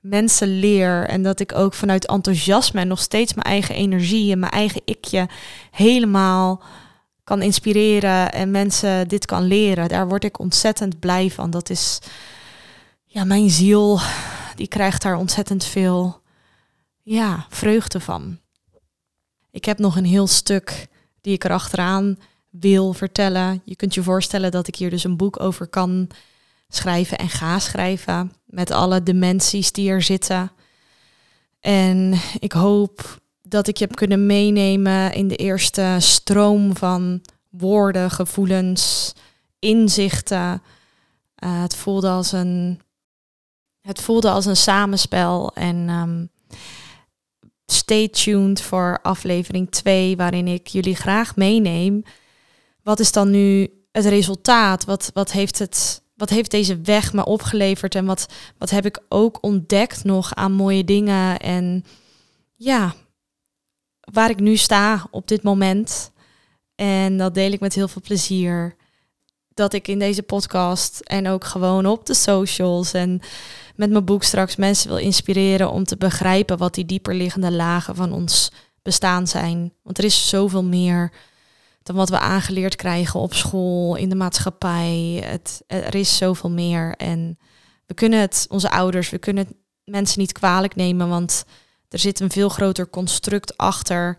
mensen leer en dat ik ook vanuit enthousiasme en nog steeds mijn eigen energie en mijn eigen ikje helemaal kan inspireren en mensen dit kan leren. Daar word ik ontzettend blij van. Dat is ja, mijn ziel, die krijgt daar ontzettend veel ja, vreugde van. Ik heb nog een heel stuk die ik erachteraan wil vertellen. Je kunt je voorstellen dat ik hier dus een boek over kan schrijven en ga schrijven. Met alle dimensies die er zitten. En ik hoop dat ik je heb kunnen meenemen in de eerste stroom van woorden, gevoelens, inzichten. Uh, het voelde als een. Het voelde als een samenspel. En um, stay tuned voor aflevering 2, waarin ik jullie graag meeneem. Wat is dan nu het resultaat? Wat, wat, heeft, het, wat heeft deze weg me opgeleverd? En wat, wat heb ik ook ontdekt nog aan mooie dingen? En ja, waar ik nu sta op dit moment. En dat deel ik met heel veel plezier. Dat ik in deze podcast en ook gewoon op de socials en met mijn boek straks mensen wil inspireren om te begrijpen wat die dieperliggende lagen van ons bestaan zijn. Want er is zoveel meer dan wat we aangeleerd krijgen op school, in de maatschappij. Het, er is zoveel meer. En we kunnen het, onze ouders, we kunnen het mensen niet kwalijk nemen, want er zit een veel groter construct achter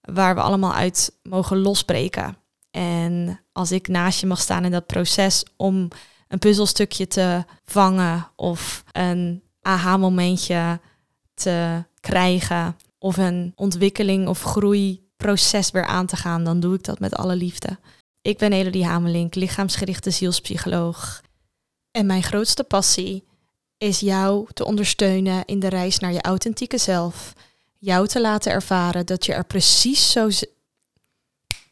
waar we allemaal uit mogen losbreken. En als ik naast je mag staan in dat proces om een puzzelstukje te vangen of een aha-momentje te krijgen of een ontwikkeling of groeiproces weer aan te gaan, dan doe ik dat met alle liefde. Ik ben Elodie Hamelink, lichaamsgerichte zielspsycholoog. En mijn grootste passie is jou te ondersteunen in de reis naar je authentieke zelf. Jou te laten ervaren dat je er precies zo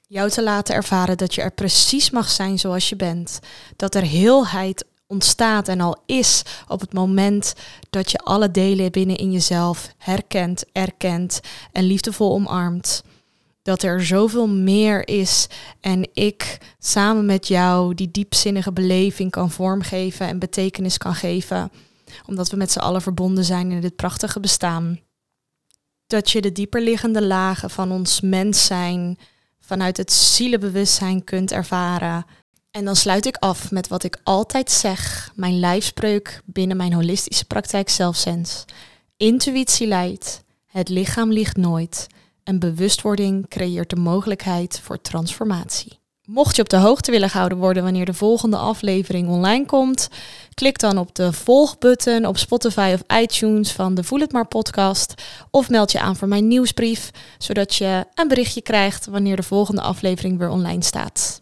jou te laten ervaren dat je er precies mag zijn zoals je bent. Dat er heelheid ontstaat en al is op het moment dat je alle delen binnen in jezelf herkent, erkent en liefdevol omarmt. Dat er zoveel meer is en ik samen met jou die diepzinnige beleving kan vormgeven en betekenis kan geven omdat we met z'n allen verbonden zijn in dit prachtige bestaan. Dat je de dieperliggende lagen van ons mens zijn vanuit het zielenbewustzijn kunt ervaren. En dan sluit ik af met wat ik altijd zeg, mijn lijfspreuk binnen mijn holistische praktijk zelfsens. Intuïtie leidt, het lichaam liegt nooit en bewustwording creëert de mogelijkheid voor transformatie. Mocht je op de hoogte willen gehouden worden wanneer de volgende aflevering online komt, klik dan op de volgbutton op Spotify of iTunes van de Voel het maar podcast of meld je aan voor mijn nieuwsbrief, zodat je een berichtje krijgt wanneer de volgende aflevering weer online staat.